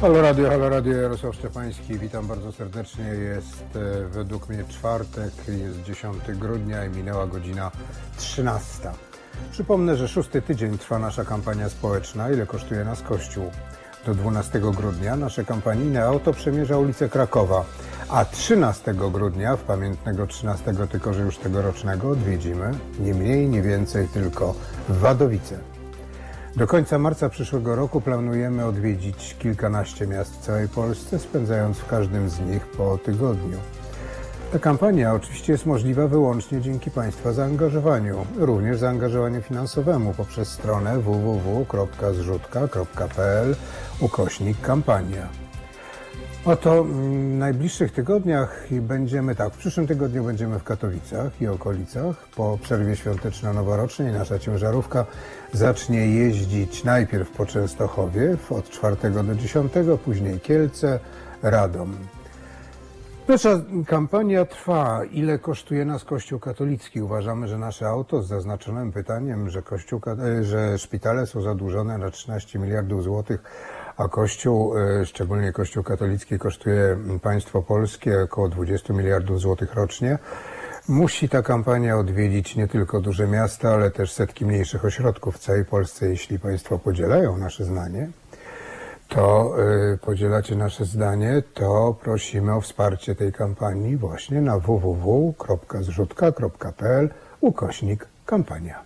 Halo Radio, Halo Radio, Jarosław Szczepański, witam bardzo serdecznie. Jest e, według mnie czwartek, jest 10 grudnia i minęła godzina 13. Przypomnę, że szósty tydzień trwa nasza kampania społeczna. Ile kosztuje nas Kościół? Do 12 grudnia nasze kampanijne auto przemierza ulicę Krakowa, a 13 grudnia, w pamiętnego 13, tylko że już tegorocznego, odwiedzimy nie mniej, nie więcej, tylko Wadowice. Do końca marca przyszłego roku planujemy odwiedzić kilkanaście miast w całej Polsce, spędzając w każdym z nich po tygodniu. Ta kampania oczywiście jest możliwa wyłącznie dzięki Państwa zaangażowaniu, również zaangażowaniu finansowemu poprzez stronę www.zrzutka.pl ukośnik kampania. Oto w najbliższych tygodniach będziemy tak, w przyszłym tygodniu będziemy w Katowicach i okolicach. Po przerwie świąteczno-noworocznej nasza ciężarówka zacznie jeździć najpierw po Częstochowie od 4 do 10, później Kielce, Radom. Nasza kampania trwa. Ile kosztuje nas Kościół katolicki? Uważamy, że nasze auto z zaznaczonym pytaniem, że, kościół, że szpitale są zadłużone na 13 miliardów złotych, a Kościół, szczególnie Kościół katolicki, kosztuje państwo polskie około 20 miliardów złotych rocznie. Musi ta kampania odwiedzić nie tylko duże miasta, ale też setki mniejszych ośrodków w całej Polsce, jeśli Państwo podzielają nasze zdanie to y, podzielacie nasze zdanie, to prosimy o wsparcie tej kampanii właśnie na www.zrzutka.pl ukośnik kampania.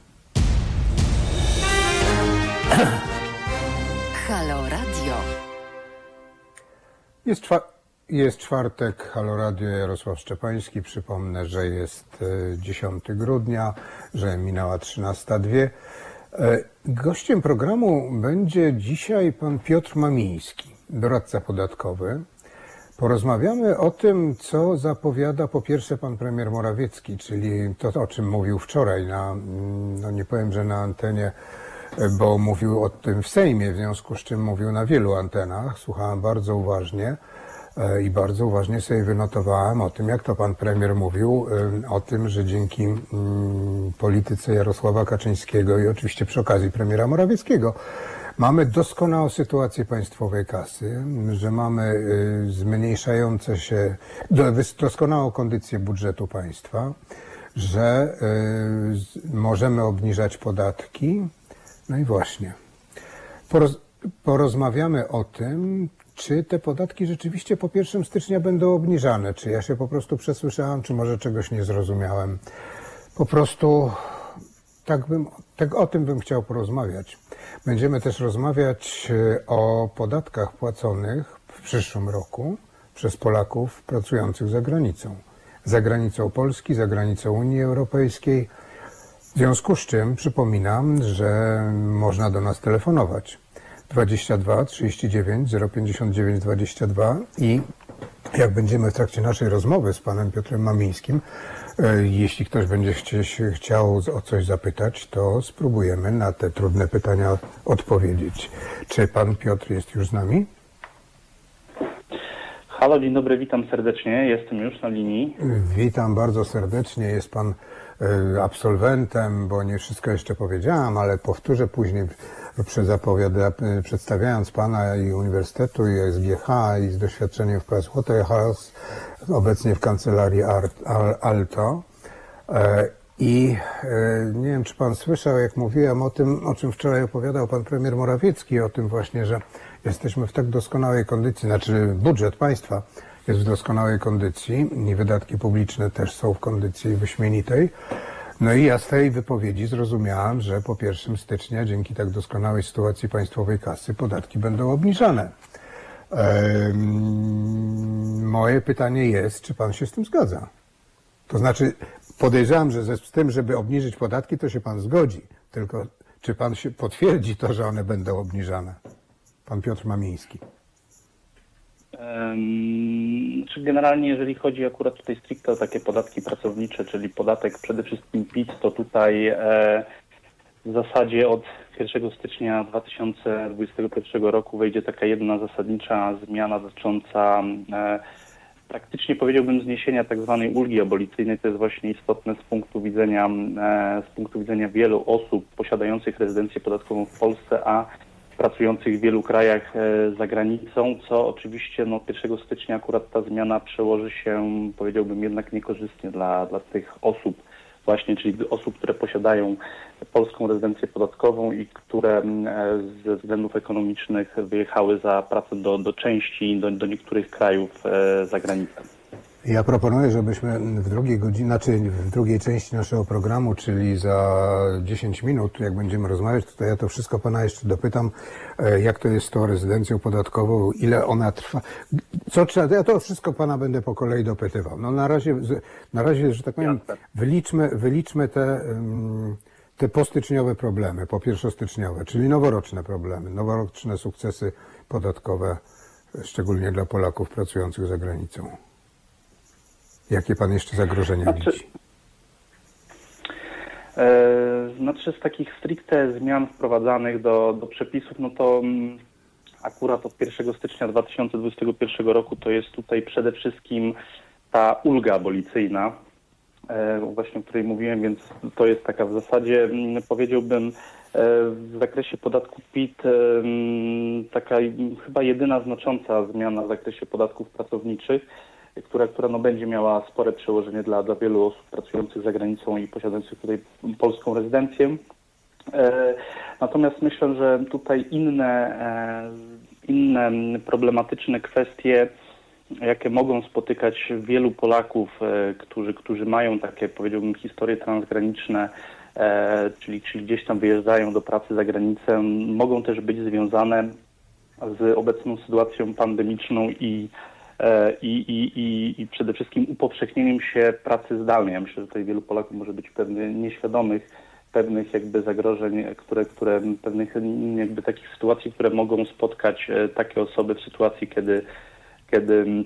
Jest, czwa- jest czwartek, Halo Radio, Jarosław Szczepański. Przypomnę, że jest y, 10 grudnia, że minęła 13.02. E, Gościem programu będzie dzisiaj pan Piotr Mamiński, doradca podatkowy. Porozmawiamy o tym, co zapowiada po pierwsze pan premier Morawiecki, czyli to, o czym mówił wczoraj na, mm, no nie powiem, że na antenie, e, bo mówił o tym w Sejmie, w związku z czym mówił na wielu antenach. Słuchałem bardzo uważnie e, i bardzo uważnie sobie wynotowałem o tym, jak to pan premier mówił, e, o tym, że dzięki mm, polityce Jarosława Kaczyńskiego i oczywiście przy okazji premiera Morawieckiego mamy doskonałą sytuację państwowej kasy, że mamy y, zmniejszające się, doskonałą kondycję budżetu państwa, że możemy obniżać podatki. No i właśnie. Poroz, porozmawiamy o tym, czy te podatki rzeczywiście po 1 stycznia będą obniżane. Czy ja się po prostu przesłyszałem, czy może czegoś nie zrozumiałem. Po prostu tak bym, tak o tym bym chciał porozmawiać. Będziemy też rozmawiać e, o podatkach płaconych w przyszłym roku przez Polaków pracujących za granicą. Za granicą Polski, za granicą Unii Europejskiej. W związku z czym przypominam, że można do nas telefonować 22 39 059 22 i jak będziemy w trakcie naszej rozmowy z panem Piotrem Mamińskim, e, jeśli ktoś będzie chciał o coś zapytać, to spróbujemy na te trudne pytania odpowiedzieć. Czy pan Piotr jest już z nami? Halo, dzień dobry, witam serdecznie. Jestem już na linii. Witam bardzo serdecznie. Jest pan absolwentem, bo nie wszystko jeszcze powiedziałam, ale powtórzę później, e, przedstawiając pana i Uniwersytetu, i SGH, i z doświadczeniem w Pricewaterhouse, obecnie w kancelarii Alto. E, I e, nie wiem, czy pan słyszał, jak mówiłem o tym, o czym wczoraj opowiadał pan premier Morawiecki, o tym właśnie, że jesteśmy w tak doskonałej kondycji, znaczy budżet państwa jest w doskonałej kondycji i wydatki publiczne też są w kondycji wyśmienitej. No i ja z tej wypowiedzi zrozumiałem, że po 1 stycznia dzięki tak doskonałej sytuacji państwowej kasy podatki będą obniżane. Em, moje pytanie jest, czy pan się z tym zgadza? To znaczy, podejrzewam, że z tym, żeby obniżyć podatki, to się pan zgodzi. Tylko czy pan się potwierdzi to, że one będą obniżane? Pan Piotr Mamiński. Czy generalnie, jeżeli chodzi akurat tutaj stricte o takie podatki pracownicze, czyli podatek przede wszystkim PIT, to tutaj e, w zasadzie od 1 stycznia 2021 roku wejdzie taka jedna zasadnicza zmiana dotycząca e, praktycznie powiedziałbym zniesienia tak zwanej ulgi abolicyjnej. To jest właśnie istotne z punktu widzenia, e, z punktu widzenia wielu osób posiadających rezydencję podatkową w Polsce, a pracujących w wielu krajach e, za granicą, co oczywiście no, 1 stycznia akurat ta zmiana przełoży się, powiedziałbym, jednak niekorzystnie dla, dla tych osób, właśnie, czyli osób, które posiadają polską rezydencję podatkową i które e, ze względów ekonomicznych wyjechały za pracę do, do części, do, do niektórych krajów e, za granicą. Ja proponuję, żebyśmy w drugiej godzinie, znaczy w drugiej części naszego programu, czyli za 10 minut, jak będziemy rozmawiać, to ja to wszystko pana jeszcze dopytam, e, jak to jest z tą rezydencją podatkową, ile ona trwa. Co trzeba, ja to wszystko pana będę po kolei dopytywał. No na razie, na razie, że tak powiem, wyliczmy, wyliczmy te, te postyczniowe problemy, po pierwszostyczniowe, czyli noworoczne problemy, noworoczne sukcesy podatkowe, szczególnie dla Polaków pracujących za granicą. Jakie pan jeszcze zagrożenia Znaczy- widzi? E, Znaczy z takich stricte zmian wprowadzanych do, do przepisów, no to mm, akurat od 1 stycznia 2021 roku to jest tutaj przede wszystkim ta ulga abolicyjna, e, właśnie o której mówiłem, więc to jest taka w zasadzie, mm, powiedziałbym, e, w zakresie podatku PIT mm, taka chyba jedyna znacząca zmiana w zakresie podatków pracowniczych, która, która no będzie miała spore przełożenie dla, dla wielu osób pracujących za granicą i posiadających tutaj polską rezydencję. E, Natomiast myślę, że tutaj inne, e, inne problematyczne kwestie, jakie mogą spotykać wielu Polaków, e, którzy, którzy mają takie, powiedziałbym, historie transgraniczne, czyli, czyli gdzieś tam wyjeżdżają do pracy za granicę, mogą też być związane z obecną sytuacją pandemiczną i, i, i, i, i przede wszystkim upowszechnieniem się pracy zdalnej. Ja myślę, że tutaj wielu Polaków może być pewnie nieświadomych pewnych jakby zagrożeń, które, które pewnych mm, jakby takich sytuacji, które mogą spotkać e, takie osoby w sytuacji, kiedy, kiedy mm,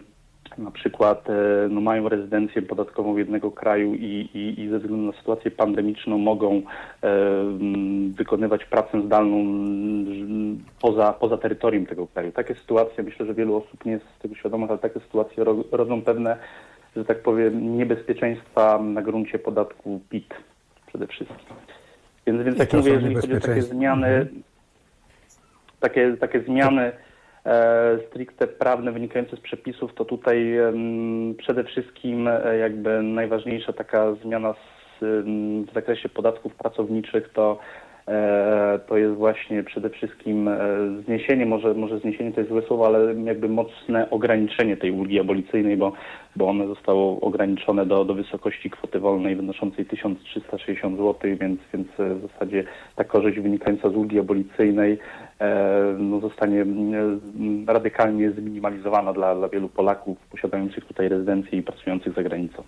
na przykład e, no, mają rezydencję podatkową jednego kraju i, i, i ze względu na sytuację pandemiczną mogą e, mm, wykonywać pracę zdalną poza, poza terytorium tego kraju. Takie sytuacje, myślę, że wielu osób nie jest z tego świadomych, ale takie sytuacje ro, rodzą pewne, że tak powiem, niebezpieczeństwa na gruncie podatku PIT przede wszystkim. Więc, więc jak mówię, jeżeli chodzi o takie zmiany, Mhm. takie, takie zmiany stricte prawne wynikające z przepisów, to tutaj przede wszystkim e, jakby najważniejsza taka zmiana w zakresie podatków pracowniczych to e, to jest właśnie przede wszystkim e, zniesienie, może, może zniesienie to jest złe słowo, ale jakby mocne ograniczenie tej ulgi abolicyjnej, bo, bo one zostało ograniczone do, do wysokości kwoty wolnej wynoszącej 1360 zł, więc, więc e, w zasadzie ta korzyść wynikająca z ulgi abolicyjnej e, no, zostanie radykalnie zminimalizowana dla, dla wielu Polaków posiadających tutaj rezydencję i pracujących za granicą.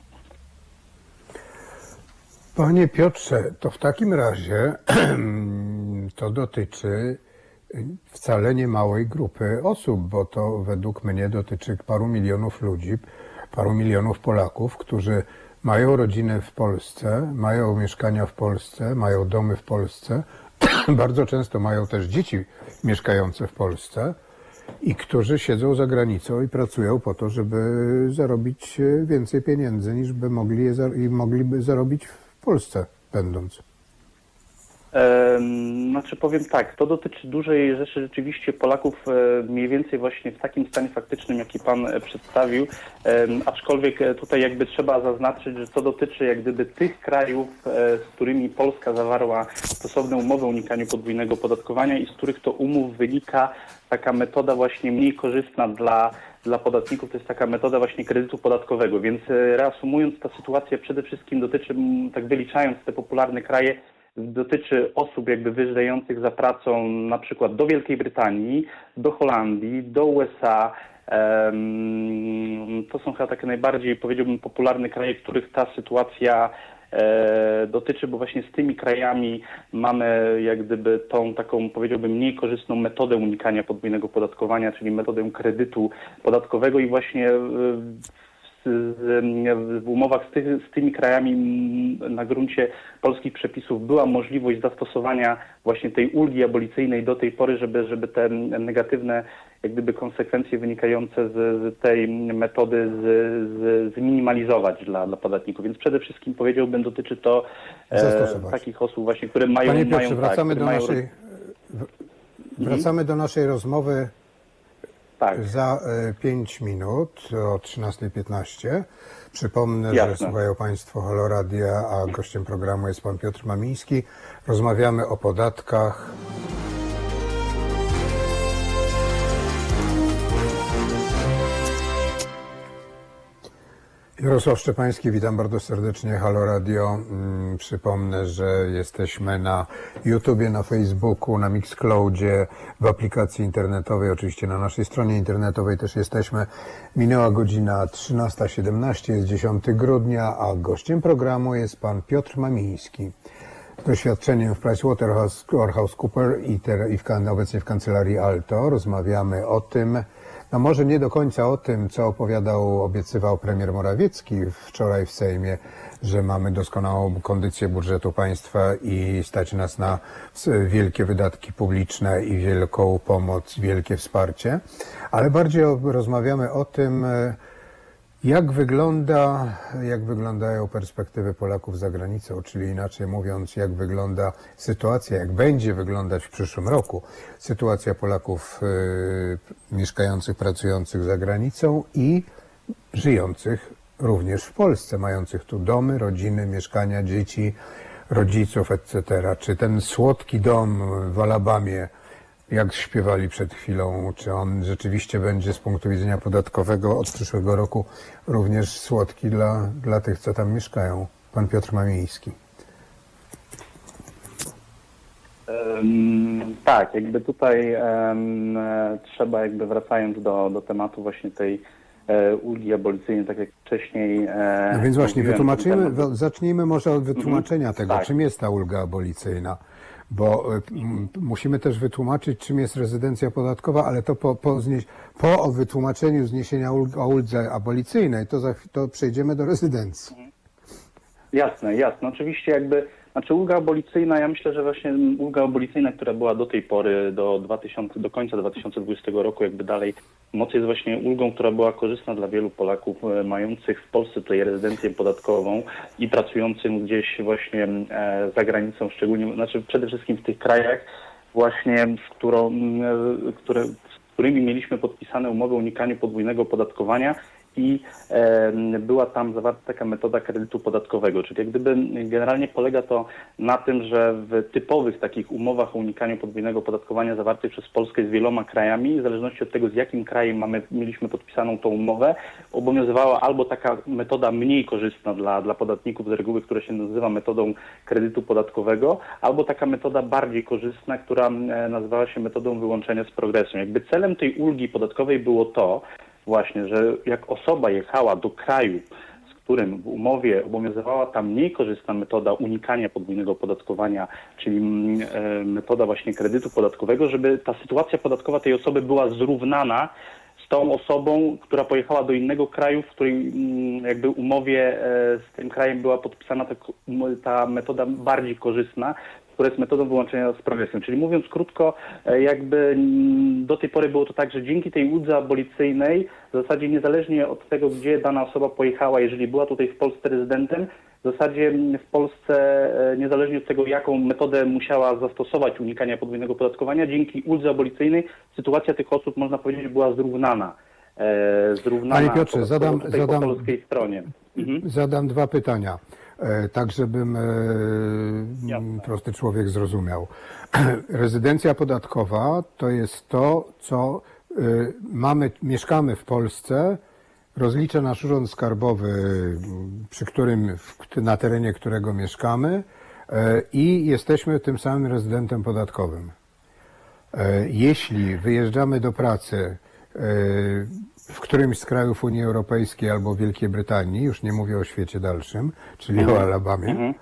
Panie Piotrze, to w takim razie to dotyczy wcale nie małej grupy osób, bo to według mnie dotyczy paru milionów ludzi, paru milionów Polaków, którzy mają rodziny w Polsce, mają mieszkania w Polsce, mają domy w Polsce, bardzo często mają też dzieci mieszkające w Polsce i którzy siedzą za granicą i pracują po to, żeby zarobić e, więcej pieniędzy niż by mogli je i mogliby zarobić w Polsce będąc. Znaczy powiem tak, to dotyczy dużej rzeczy rzeczywiście Polaków e, mniej więcej właśnie w takim stanie faktycznym, jaki Pan e, przedstawił, aczkolwiek e, tutaj jakby trzeba zaznaczyć, że to dotyczy jak gdyby tych krajów, z którymi Polska zawarła stosowne umowy o unikaniu podwójnego opodatkowania i z których to umów wynika taka metoda właśnie mniej korzystna dla, dla podatników, to jest taka metoda właśnie kredytu podatkowego, więc e, reasumując, ta sytuacja przede wszystkim dotyczy, tak wyliczając te popularne kraje, dotyczy osób jakby wyjeżdżających za pracą na przykład do Wielkiej Brytanii, do Holandii, do USA. To są chyba takie najbardziej, powiedziałbym, popularne kraje, których ta sytuacja dotyczy, bo właśnie z tymi krajami mamy jak gdyby tą taką, powiedziałbym, mniej korzystną metodę unikania podwójnego podatkowania, czyli metodę kredytu podatkowego i właśnie e, w umowach z, tych, z tymi krajami na gruncie polskich przepisów była możliwość zastosowania właśnie tej ulgi abolicyjnej do tej pory, żeby, żeby te negatywne jak gdyby konsekwencje wynikające z, z tej metody z, z, zminimalizować dla, dla podatników. Więc przede wszystkim powiedziałbym, dotyczy to e, takich osób właśnie, które mają, Panie Piotrze, mają, wracamy tak, do mają naszej... Wracamy do naszej rozmowy Tak. za 5 minut o 13.15. Przypomnę, Jasne. że słuchają Państwo Halo Radia, a gościem programu jest Pan Piotr Mamiński. Rozmawiamy o podatkach. Jarosław Szczepański, witam bardzo serdecznie. Halo Radio. Mm, Przypomnę, że jesteśmy na YouTubie, na Facebooku, na Mixcloudzie, w aplikacji internetowej, oczywiście na naszej stronie internetowej też jesteśmy. Minęła godzina 13.17, jest 10 grudnia, a gościem programu jest pan Piotr Mamiński. Z doświadczeniem w PricewaterhouseCoopers i, ter- i w, obecnie w kancelarii Alto rozmawiamy o tym, no może nie do końca o tym, co opowiadał, obiecywał premier Morawiecki wczoraj w Sejmie, że mamy doskonałą kondycję budżetu państwa i stać nas na wielkie wydatki publiczne i wielką pomoc, wielkie wsparcie, ale bardziej rozmawiamy o tym, e, jak wygląda, jak wyglądają perspektywy Polaków za granicą, czyli inaczej mówiąc, jak wygląda sytuacja, jak będzie wyglądać w przyszłym roku sytuacja Polaków y, mieszkających, pracujących za granicą i żyjących również w Polsce, mających tu domy, rodziny, mieszkania, dzieci, rodziców, etc. Czy ten słodki dom w Alabamie, jak śpiewali przed chwilą, czy on rzeczywiście będzie z punktu widzenia podatkowego od przyszłego roku również słodki dla, dla tych, co tam mieszkają? Pan Piotr Mamiński. Em, tak, jakby tutaj e, trzeba jakby wracając do, do tematu właśnie tej e, ulgi abolicyjnej, tak jak wcześniej. e, No więc właśnie wytłumaczymy, zacznijmy może od wytłumaczenia tego, tak. czym jest ta ulga abolicyjna. Bo m, musimy też wytłumaczyć, czym jest rezydencja podatkowa, ale to po, po, znieś, po wytłumaczeniu zniesienia ulg, o uldze abolicyjnej, to, za, to przejdziemy do rezydencji. Jasne, jasne. Oczywiście jakby, znaczy ulga abolicyjna, ja myślę, że właśnie ulga abolicyjna, która była do tej pory, do 2000, do końca 2020 roku, jakby dalej moc jest właśnie ulgą, która była korzystna dla wielu Polaków e, mających w Polsce tutaj rezydencję podatkową i pracującym gdzieś właśnie e, za granicą, szczególnie, znaczy przede wszystkim w tych krajach właśnie, z którą, e, które, z którymi mieliśmy podpisane umowy o unikaniu podwójnego opodatkowania i była tam zawarta taka metoda kredytu podatkowego, czyli jak gdyby generalnie polega to na tym, że w typowych takich umowach o unikaniu podwójnego opodatkowania zawartych przez Polskę z wieloma krajami, w zależności od tego z jakim krajem mamy, mieliśmy podpisaną tą umowę, obowiązywała albo taka metoda mniej korzystna dla, dla podatników z reguły, która się nazywa metodą kredytu podatkowego, albo taka metoda bardziej korzystna, która nazywała się metodą wyłączenia z progresem. Jakby celem tej ulgi podatkowej było to, właśnie, że jak osoba jechała do kraju, z którym w umowie obowiązywała ta mniej korzystna metoda unikania podwójnego opodatkowania, czyli mm, e, metoda właśnie kredytu podatkowego, żeby ta sytuacja podatkowa tej osoby była zrównana z tą osobą, która pojechała do innego kraju, w której mm, jakby umowie e, z tym krajem była podpisana ta, ta metoda bardziej korzystna, która jest metodą wyłączenia z progresem. Czyli mówiąc krótko, e, jakby mm, do tej pory było to tak, że dzięki tej uldze abolicyjnej, w zasadzie niezależnie od tego, gdzie dana osoba pojechała, jeżeli była tutaj w Polsce rezydentem, w zasadzie mm, w Polsce, e, niezależnie od tego, jaką metodę musiała zastosować unikania podwójnego opodatkowania, dzięki uldze abolicyjnej sytuacja tych osób, można powiedzieć, była zrównana. E, zrównana Panie Piotrze, po- zadam- zadam- po polskiej stronie. Mhm. Zadam dwa pytania, tak żebym e, Jasne. prosty człowiek zrozumiał. Rezydencja podatkowa to jest to, co e, mamy, mieszkamy w Polsce, rozlicza nasz urząd skarbowy, przy którym, na terenie którego mieszkamy e, i jesteśmy tym samym rezydentem podatkowym. E, Jeśli wyjeżdżamy do pracy e, w którymś z krajów Unii Europejskiej albo Wielkiej Brytanii, już nie mówię o świecie dalszym, czyli o Alabamie,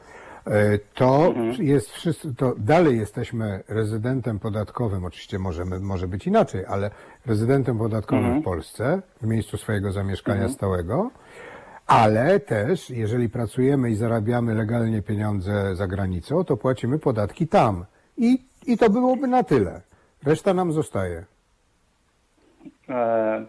e, to jest wszyscy, to dalej jesteśmy rezydentem podatkowym, oczywiście możemy, może być inaczej, ale rezydentem podatkowym w Polsce, w miejscu swojego zamieszkania stałego, ale też, jeżeli pracujemy i zarabiamy legalnie pieniądze za granicą, to płacimy podatki tam. I, i to byłoby na tyle. Reszta nam zostaje. E,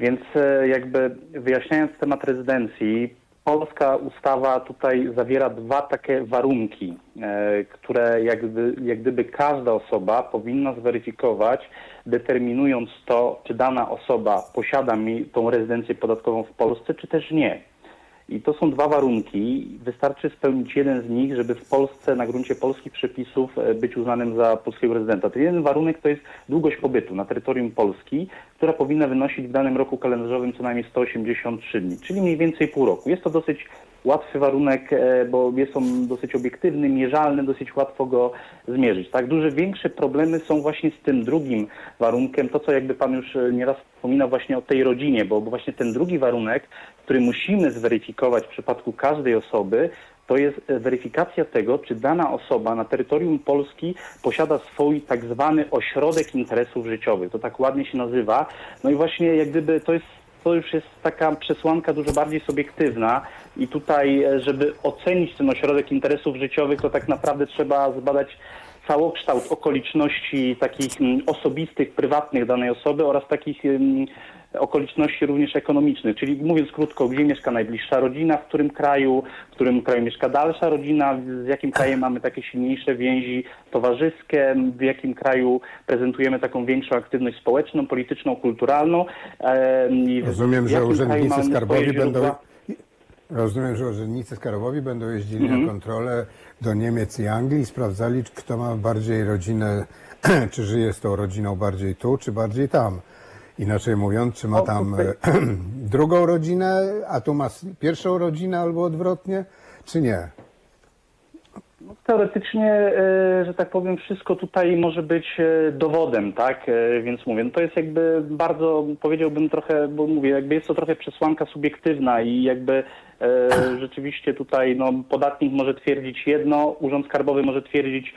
Więc e, jakby wyjaśniając temat rezydencji, polska ustawa tutaj zawiera dwa takie warunki, e, które jak, gdy, jak gdyby każda osoba powinna zweryfikować, determinując to, czy dana osoba posiada mi tą rezydencję podatkową w Polsce, czy też nie. I to są dwa warunki. Wystarczy spełnić jeden z nich, żeby w Polsce na gruncie polskich przepisów e, być uznanym za polskiego rezydenta. Ten jeden warunek to jest długość pobytu na terytorium Polski, która powinna wynosić w danym roku kalendarzowym co najmniej 183 dni, czyli mniej więcej pół roku. Jest to dosyć łatwy warunek, e, bo jest on dosyć obiektywny, mierzalny, dosyć łatwo go zmierzyć. Tak, duże, większe problemy są właśnie z tym drugim warunkiem, to co jakby Pan już e, nieraz wspominał właśnie o tej rodzinie, bo, bo właśnie ten drugi warunek, który musimy zweryfikować w przypadku każdej osoby, to jest e, weryfikacja tego, czy dana osoba na terytorium Polski posiada swój tak zwany ośrodek interesów życiowych. To tak ładnie się nazywa. No i właśnie jak gdyby to jest to już jest taka przesłanka dużo bardziej subiektywna i tutaj, e, żeby ocenić ten ośrodek interesów życiowych, to tak naprawdę trzeba zbadać całokształt okoliczności takich mm, osobistych, prywatnych danej osoby oraz takich mm, okoliczności również ekonomicznych, czyli mówiąc krótko, gdzie mieszka najbliższa rodzina, w którym kraju, w którym kraju mieszka dalsza rodzina, z jakim krajem mamy takie silniejsze więzi towarzyskie, w jakim kraju prezentujemy taką większą aktywność społeczną, polityczną, kulturalną. w- Rozumiem, że urzędnicy skarbowi będą. źródła. Rozumiem, że urzędnicy skarbowi będą jeździli Mhm. na kontrolę do Niemiec i Anglii i sprawdzali, kto ma bardziej rodzinę, czy żyje z tą rodziną bardziej tu, czy bardziej tam. Inaczej mówiąc, czy ma tam drugą rodzinę, a tu ma pierwszą rodzinę albo odwrotnie, czy nie? Teoretycznie, e, że tak powiem, wszystko tutaj może być e, dowodem, tak? E, Więc mówię, no to jest jakby bardzo, powiedziałbym trochę, bo mówię, jakby jest to trochę przesłanka subiektywna i jakby e, rzeczywiście tutaj no, podatnik może twierdzić jedno, urząd skarbowy może twierdzić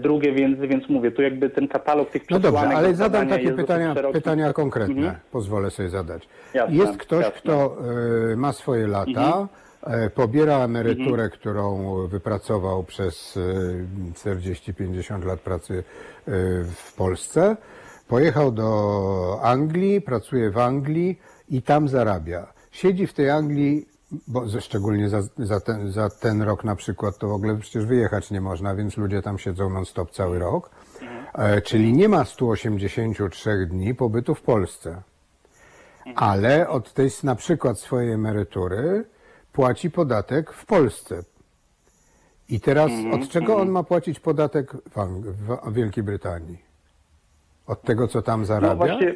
drugie, więc, więc mówię, tu jakby ten katalog tych No przesłanek dobrze, ale zadam takie pytania, pytania konkretne. Mhm. Pozwolę sobie zadać. Jasne, Jest ktoś, jasne. kto e, ma swoje lata, Mhm. E, pobiera emeryturę, którą wypracował przez e, 40-50 lat pracy e, w Polsce, pojechał do Anglii, pracuje w Anglii i tam zarabia. Siedzi w tej Anglii, bo ze- szczególnie za, za, ten, za ten rok na przykład, to w ogóle przecież wyjechać nie można, więc ludzie tam siedzą non-stop cały rok. E, czyli nie ma 183 dni pobytu w Polsce. Ale od tej na przykład swojej emerytury płaci podatek w Polsce. I teraz od czego on ma płacić podatek w, Ang- w Wielkiej Brytanii? Od tego, co tam No zarabia? właśnie,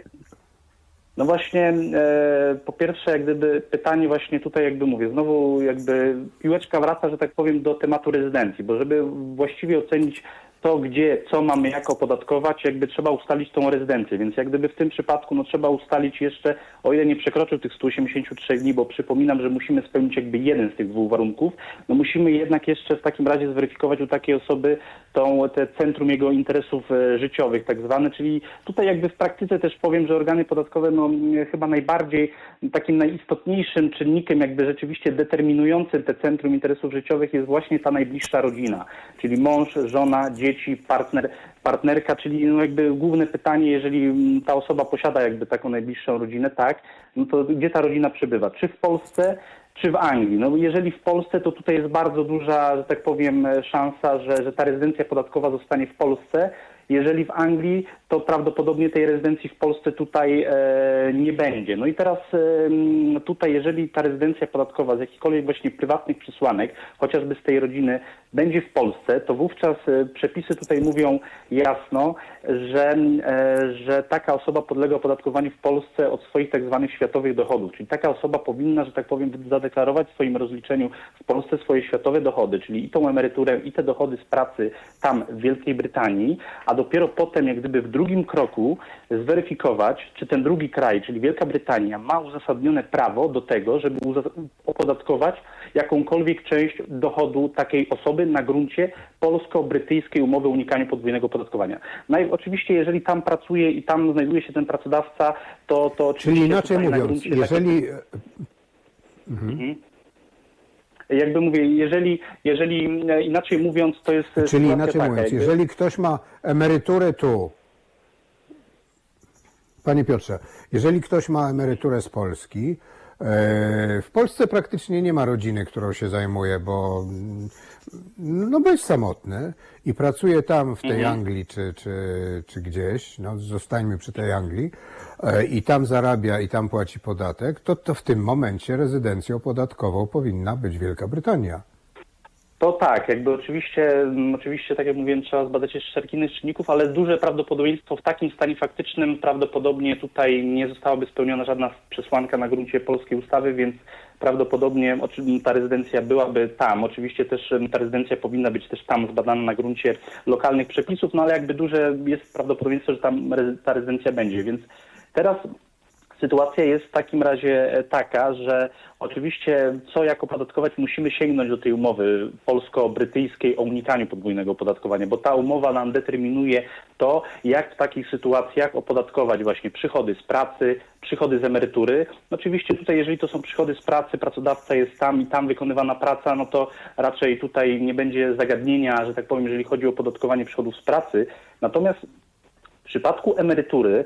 no właśnie e, po pierwsze, jak gdyby pytanie właśnie tutaj jakby mówię, znowu jakby piłeczka wraca, że tak powiem, do tematu rezydencji, bo żeby właściwie ocenić to, gdzie, co mamy jak opodatkować, jakby trzeba ustalić tą rezydencję, więc jak gdyby w tym przypadku no trzeba ustalić jeszcze, o ile nie przekroczył tych 183 dni, bo przypominam, że musimy spełnić jakby jeden z tych dwóch warunków, no musimy jednak jeszcze w takim razie zweryfikować u takiej osoby tą, te centrum jego interesów e, życiowych tak zwane, czyli tutaj jakby w praktyce też powiem, że organy podatkowe no chyba najbardziej takim najistotniejszym czynnikiem jakby rzeczywiście determinującym te centrum interesów życiowych jest właśnie ta najbliższa rodzina, czyli mąż, żona, dzieci, partner, partnerka, czyli no jakby główne pytanie, jeżeli ta osoba posiada jakby taką najbliższą rodzinę, tak, no to gdzie ta rodzina przebywa? Czy w Polsce, czy w Anglii? No jeżeli w Polsce, to tutaj jest bardzo duża, że tak powiem, szansa, że, że ta rezydencja podatkowa zostanie w Polsce. Jeżeli w Anglii, to prawdopodobnie tej rezydencji w Polsce tutaj e, nie będzie. No i teraz e, tutaj, jeżeli ta rezydencja podatkowa z jakichkolwiek właśnie prywatnych przesłanek, chociażby z tej rodziny, będzie w Polsce, to wówczas e, przepisy tutaj mówią jasno, że, że taka osoba podlega opodatkowaniu w Polsce od swoich tak zwanych światowych dochodów. Czyli taka osoba powinna, że tak powiem, zadeklarować w swoim rozliczeniu w Polsce swoje światowe dochody, czyli i tą emeryturę, i te dochody z pracy tam w Wielkiej Brytanii, a dopiero potem, jak gdyby w drugim kroku zweryfikować, czy ten drugi kraj, czyli Wielka Brytania, ma uzasadnione prawo do tego, żeby opodatkować jakąkolwiek część dochodu takiej osoby na gruncie polsko-brytyjskiej umowy o unikaniu podwójnego opodatkowania. No i oczywiście, jeżeli tam pracuje i tam znajduje się ten pracodawca, to, to Czyli oczywiście inaczej tutaj na mówiąc, gruncie jeżeli jakby mówię, jeżeli, jeżeli e, inaczej mówiąc, to jest Czyli inaczej taka, mówiąc, jakby- jeżeli ktoś ma emeryturę tu, Panie Piotrze, jeżeli ktoś ma emeryturę z Polski, W Polsce praktycznie nie ma rodziny, którą się zajmuje, bo mm, no bo jest samotny i pracuje tam w tej Anglii czy, czy, czy gdzieś, no zostańmy przy tej Anglii, e, i tam zarabia i tam płaci podatek, to, to w tym momencie rezydencją podatkową powinna być Wielka Brytania. To tak, jakby oczywiście, mm, oczywiście, tak jak mówiłem, trzeba zbadać jeszcze szereg innych czynników, ale duże prawdopodobieństwo w takim stanie faktycznym prawdopodobnie tutaj nie zostałaby spełniona żadna przesłanka na gruncie polskiej ustawy, więc prawdopodobnie ta rezydencja byłaby tam. Oczywiście też ta rezydencja powinna być też tam zbadana na gruncie lokalnych przepisów, no ale jakby duże jest prawdopodobieństwo, że tam ta rezydencja będzie, więc teraz Sytuacja jest w takim razie e, taka, że oczywiście co jak opodatkować, musimy sięgnąć do tej umowy polsko-brytyjskiej o unikaniu podwójnego opodatkowania, bo ta umowa nam determinuje to, jak w takich sytuacjach opodatkować właśnie przychody z pracy, przychody z emerytury. Oczywiście tutaj, jeżeli to są przychody z pracy, pracodawca jest tam i tam wykonywana praca, no to raczej tutaj nie będzie zagadnienia, że tak powiem, jeżeli chodzi o opodatkowanie przychodów z pracy. Natomiast w przypadku emerytury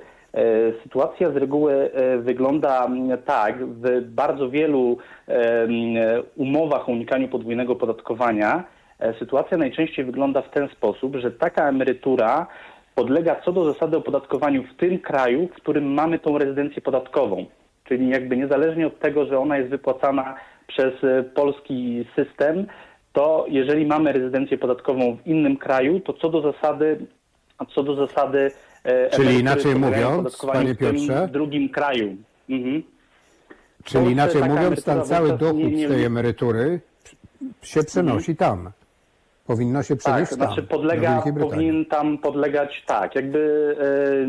sytuacja z reguły e, wygląda mm, tak, w bardzo wielu e, umowach o unikaniu podwójnego opodatkowania e, sytuacja najczęściej wygląda w ten sposób, że taka emerytura podlega co do zasady opodatkowaniu w tym kraju, w którym mamy tą rezydencję podatkową. Czyli jakby niezależnie od tego, że ona jest wypłacana przez e, polski system, to jeżeli mamy rezydencję podatkową w innym kraju, to co do zasady, co do zasady e, Czyli emerytury inaczej mówiąc, panie w Piotrze? drugim kraju. Mhm. Czyli inaczej mówiąc, emerytura cały dochód z tej emerytury się przenosi tam. Powinno się Tak, przenieść tam, znaczy podlega, powinien tam podlegać, tak, jakby e,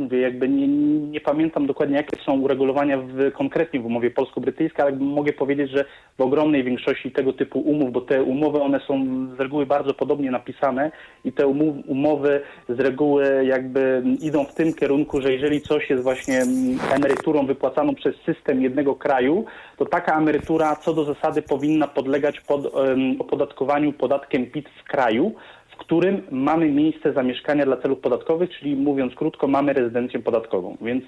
mówię, jakby nie, nie pamiętam dokładnie jakie są uregulowania w, konkretnie w umowie polsko-brytyjskiej, ale mogę powiedzieć, że w ogromnej większości tego typu umów, bo te umowy one są z reguły bardzo podobnie napisane i te umów, umowy z reguły jakby idą w tym kierunku, że jeżeli coś jest właśnie emeryturą wypłacaną przez system jednego kraju, to taka emerytura co do zasady powinna podlegać pod opodatkowaniu podatkiem PIT w kraju, w którym mamy miejsce zamieszkania dla celów podatkowych, czyli mówiąc krótko, mamy rezydencję podatkową. Więc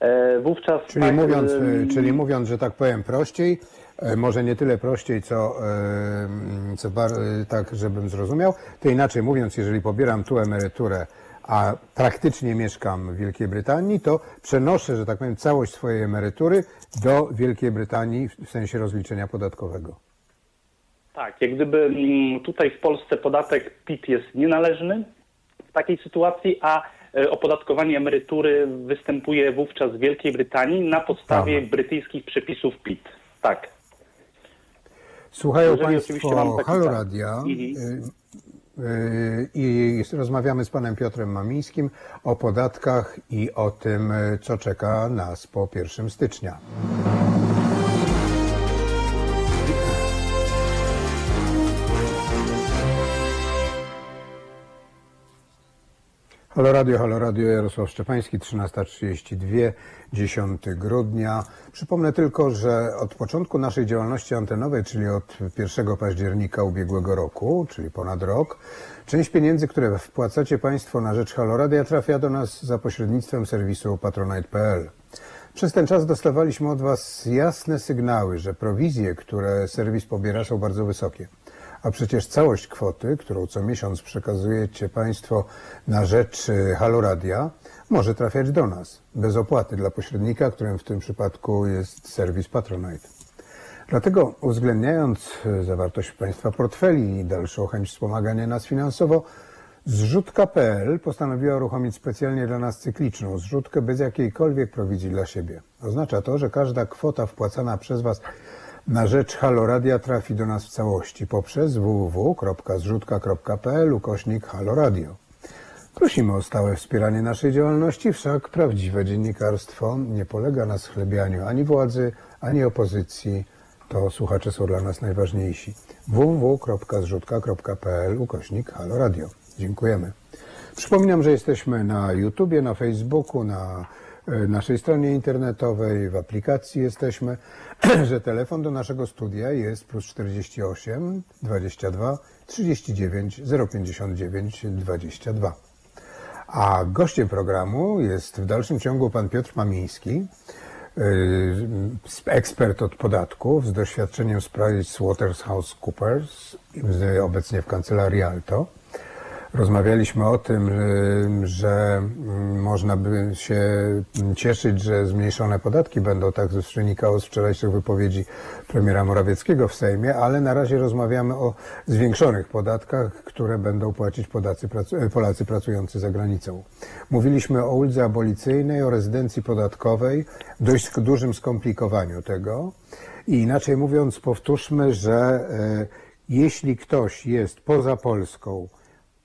e, wówczas. Czyli, tak, mówiąc, em, e, czyli mówiąc, że tak powiem prościej, e, może nie tyle prościej, co, e, co bar, e, tak, żebym zrozumiał, to inaczej mówiąc, jeżeli pobieram tu emeryturę, a praktycznie mieszkam w Wielkiej Brytanii, to przenoszę, że tak powiem, całość swojej emerytury do Wielkiej Brytanii w sensie rozliczenia podatkowego. Tak, jak gdyby mm, tutaj w Polsce podatek PIT jest nienależny w takiej sytuacji, a e, opodatkowanie emerytury występuje wówczas w Wielkiej Brytanii na podstawie brytyjskich przepisów PIT. Tak. Słuchają Jeżeli Państwo Halo tak. Radia Mhm. y, y, i rozmawiamy z Panem Piotrem Mamińskim o podatkach i o tym, y, co czeka nas po 1 stycznia. Halo Radio, Halo Radio, Jarosław Szczepański, 13.32, 10 grudnia. Przypomnę tylko, że od początku naszej działalności antenowej, czyli od 1 października ubiegłego roku, czyli ponad rok, część pieniędzy, które wpłacacie Państwo na rzecz Halo Radia trafia do nas za pośrednictwem serwisu patronite.pl. Przez ten czas dostawaliśmy od Was jasne sygnały, że prowizje, które serwis pobiera są bardzo wysokie. A przecież całość kwoty, którą co miesiąc przekazujecie Państwo na rzecz y, Halo Radia, może trafiać do nas, bez opłaty dla pośrednika, którym w tym przypadku jest serwis Patronite. Dlatego uwzględniając y, zawartość Państwa portfeli i dalszą chęć wspomagania nas finansowo, Zrzutka.pl postanowiła uruchomić specjalnie dla nas cykliczną zrzutkę bez jakiejkolwiek prowizji dla siebie. Oznacza to, że każda kwota wpłacana przez Was na rzecz Halo Radia trafi do nas w całości poprzez www.zrzutka.pl ukośnik Halo Radio. Prosimy o stałe wspieranie naszej działalności, wszak prawdziwe dziennikarstwo nie polega na schlebianiu ani władzy, ani opozycji. To słuchacze są dla nas najważniejsi. www.zrzutka.pl ukośnik Halo Radio. Dziękujemy. Przypominam, że jesteśmy na YouTubie, na Facebooku, na naszej stronie internetowej, w aplikacji jesteśmy, że telefon do naszego studia jest plus 48 22 39 059 22. A gościem programu jest w dalszym ciągu pan Piotr Mamiński, y, ekspert od podatków z doświadczeniem z PricewaterhouseCoopers, obecnie w kancelarii Alto. Rozmawialiśmy o tym, y, że mm, można by się cieszyć, że zmniejszone podatki będą, tak wynikało z wczorajszych wypowiedzi premiera Morawieckiego w Sejmie, ale na razie rozmawiamy o zwiększonych podatkach, które będą płacić Polacy, Polacy pracujący za granicą. Mówiliśmy o uldze abolicyjnej, o rezydencji podatkowej, dość dużym skomplikowaniu tego. I inaczej mówiąc, powtórzmy, że e, jeśli ktoś jest poza Polską,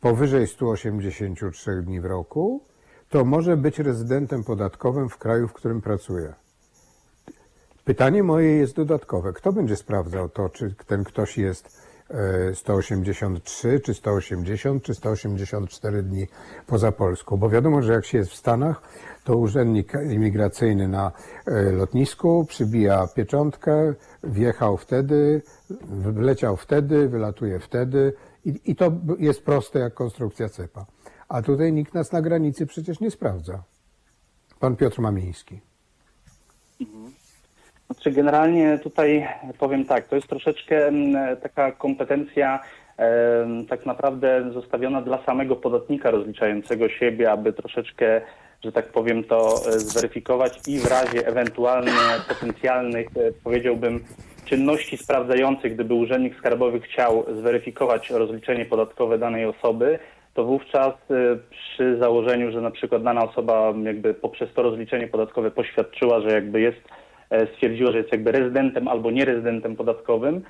powyżej 183 dni w roku, to może być rezydentem podatkowym w kraju, w którym pracuje. Pytanie moje jest dodatkowe. Kto będzie sprawdzał to, czy ten ktoś jest e, 183, czy 180, czy 184 dni poza Polską? Bo wiadomo, że jak się jest w Stanach, to urzędnik imigracyjny na e, lotnisku przybija pieczątkę, wjechał wtedy, wleciał wtedy, wylatuje wtedy i, i to jest proste jak konstrukcja cepa. A tutaj nikt nas na granicy przecież nie sprawdza. Pan Piotr Mamiński. Znaczy generalnie tutaj powiem tak, to jest troszeczkę mm, taka kompetencja tak naprawdę zostawiona dla samego podatnika rozliczającego siebie, aby troszeczkę, że tak powiem, to e, zweryfikować i w razie ewentualnie potencjalnych, e, powiedziałbym, czynności sprawdzających, gdyby urzędnik skarbowy chciał zweryfikować rozliczenie podatkowe danej osoby, to wówczas e, przy założeniu, że na przykład dana osoba jakby poprzez to rozliczenie podatkowe poświadczyła, że jakby jest e, stwierdziła, że jest jakby rezydentem albo nierezydentem podatkowym,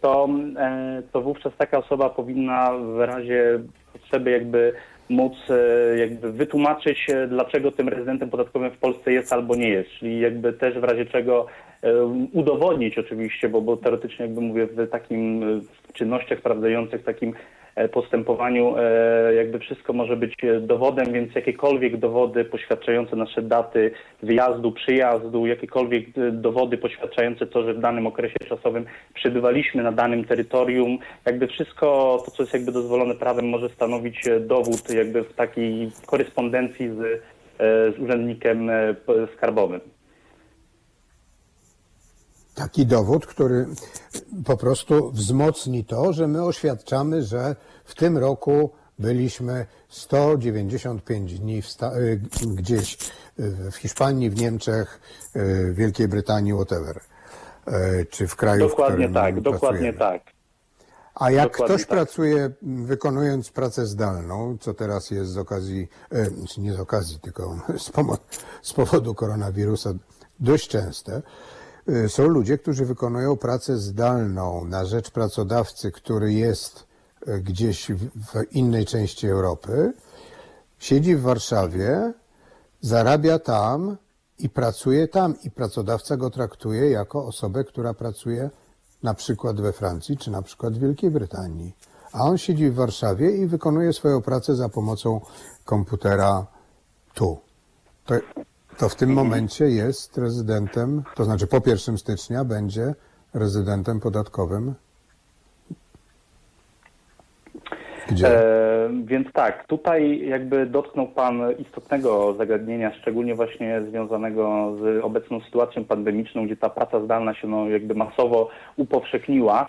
to, e, to wówczas taka osoba powinna w razie potrzeby jakby móc e, jakby wytłumaczyć, e, dlaczego tym rezydentem podatkowym w Polsce jest albo nie jest, czyli jakby też w razie czego e, udowodnić oczywiście, bo, bo teoretycznie jakby mówię w takim w czynnościach sprawdzających, takim postępowaniu e, jakby wszystko może być e, dowodem, więc jakiekolwiek dowody poświadczające nasze daty wyjazdu, przyjazdu, jakiekolwiek e, dowody poświadczające to, że w danym okresie czasowym przebywaliśmy na danym terytorium, jakby wszystko to, co jest jakby dozwolone prawem, może stanowić e, dowód jakby w takiej korespondencji z, e, z urzędnikiem e, skarbowym. Taki dowód, który po prostu wzmocni to, że my oświadczamy, że w tym roku byliśmy 195 dni w y, gdzieś y, w Hiszpanii, w Niemczech, y, w Wielkiej Brytanii, whatever. Czy w kraju, w Dokładnie którym tak, dokładnie pracujemy. tak. A jak Dokładnie ktoś tak. pracuje wykonując pracę zdalną, co teraz jest z okazji, czy nie z okazji, tylko z, powodu koronawirusa dość częste, są ludzie, którzy wykonują pracę zdalną na rzecz pracodawcy, który jest e, gdzieś w innej części Europy, siedzi w Warszawie, zarabia tam i pracuje tam i pracodawca go traktuje jako osobę, która pracuje na przykład we Francji czy na przykład w Wielkiej Brytanii. A on siedzi w Warszawie i wykonuje swoją pracę za pomocą komputera tu. To, to w tym momencie jest rezydentem, to znaczy po 1 stycznia będzie rezydentem podatkowym. E, więc tak, tutaj jakby dotknął Pan istotnego zagadnienia, szczególnie właśnie związanego z obecną sytuacją pandemiczną, gdzie ta praca zdalna się no, jakby masowo upowszechniła.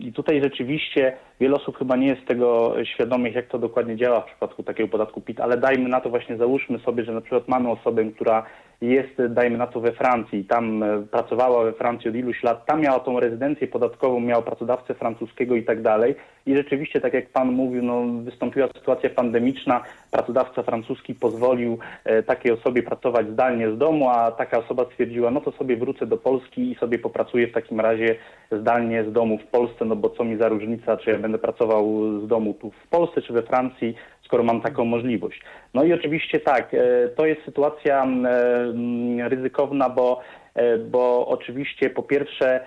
I tutaj rzeczywiście wiele osób chyba nie jest tego świadomych, jak to dokładnie działa w przypadku takiego podatku PIT, ale dajmy na to właśnie, załóżmy sobie, że na przykład mamy osobę, która jest, dajmy na to, we Francji, tam e, pracowała we Francji od iluś lat, tam miała tą rezydencję podatkową, miała pracodawcę francuskiego i tak dalej. I rzeczywiście, tak jak Pan mówił, no, wystąpiła sytuacja pandemiczna, pracodawca francuski pozwolił e, takiej osobie pracować zdalnie z domu, a taka osoba stwierdziła, no to sobie wrócę do Polski i sobie popracuję w takim razie zdalnie z domu w Polsce, no bo co mi za różnica, czy ja będę pracował z domu tu w Polsce, czy we Francji, skoro mam taką możliwość. No i oczywiście tak, e, to jest sytuacja m, e, ryzykowna, bo, e, bo oczywiście po pierwsze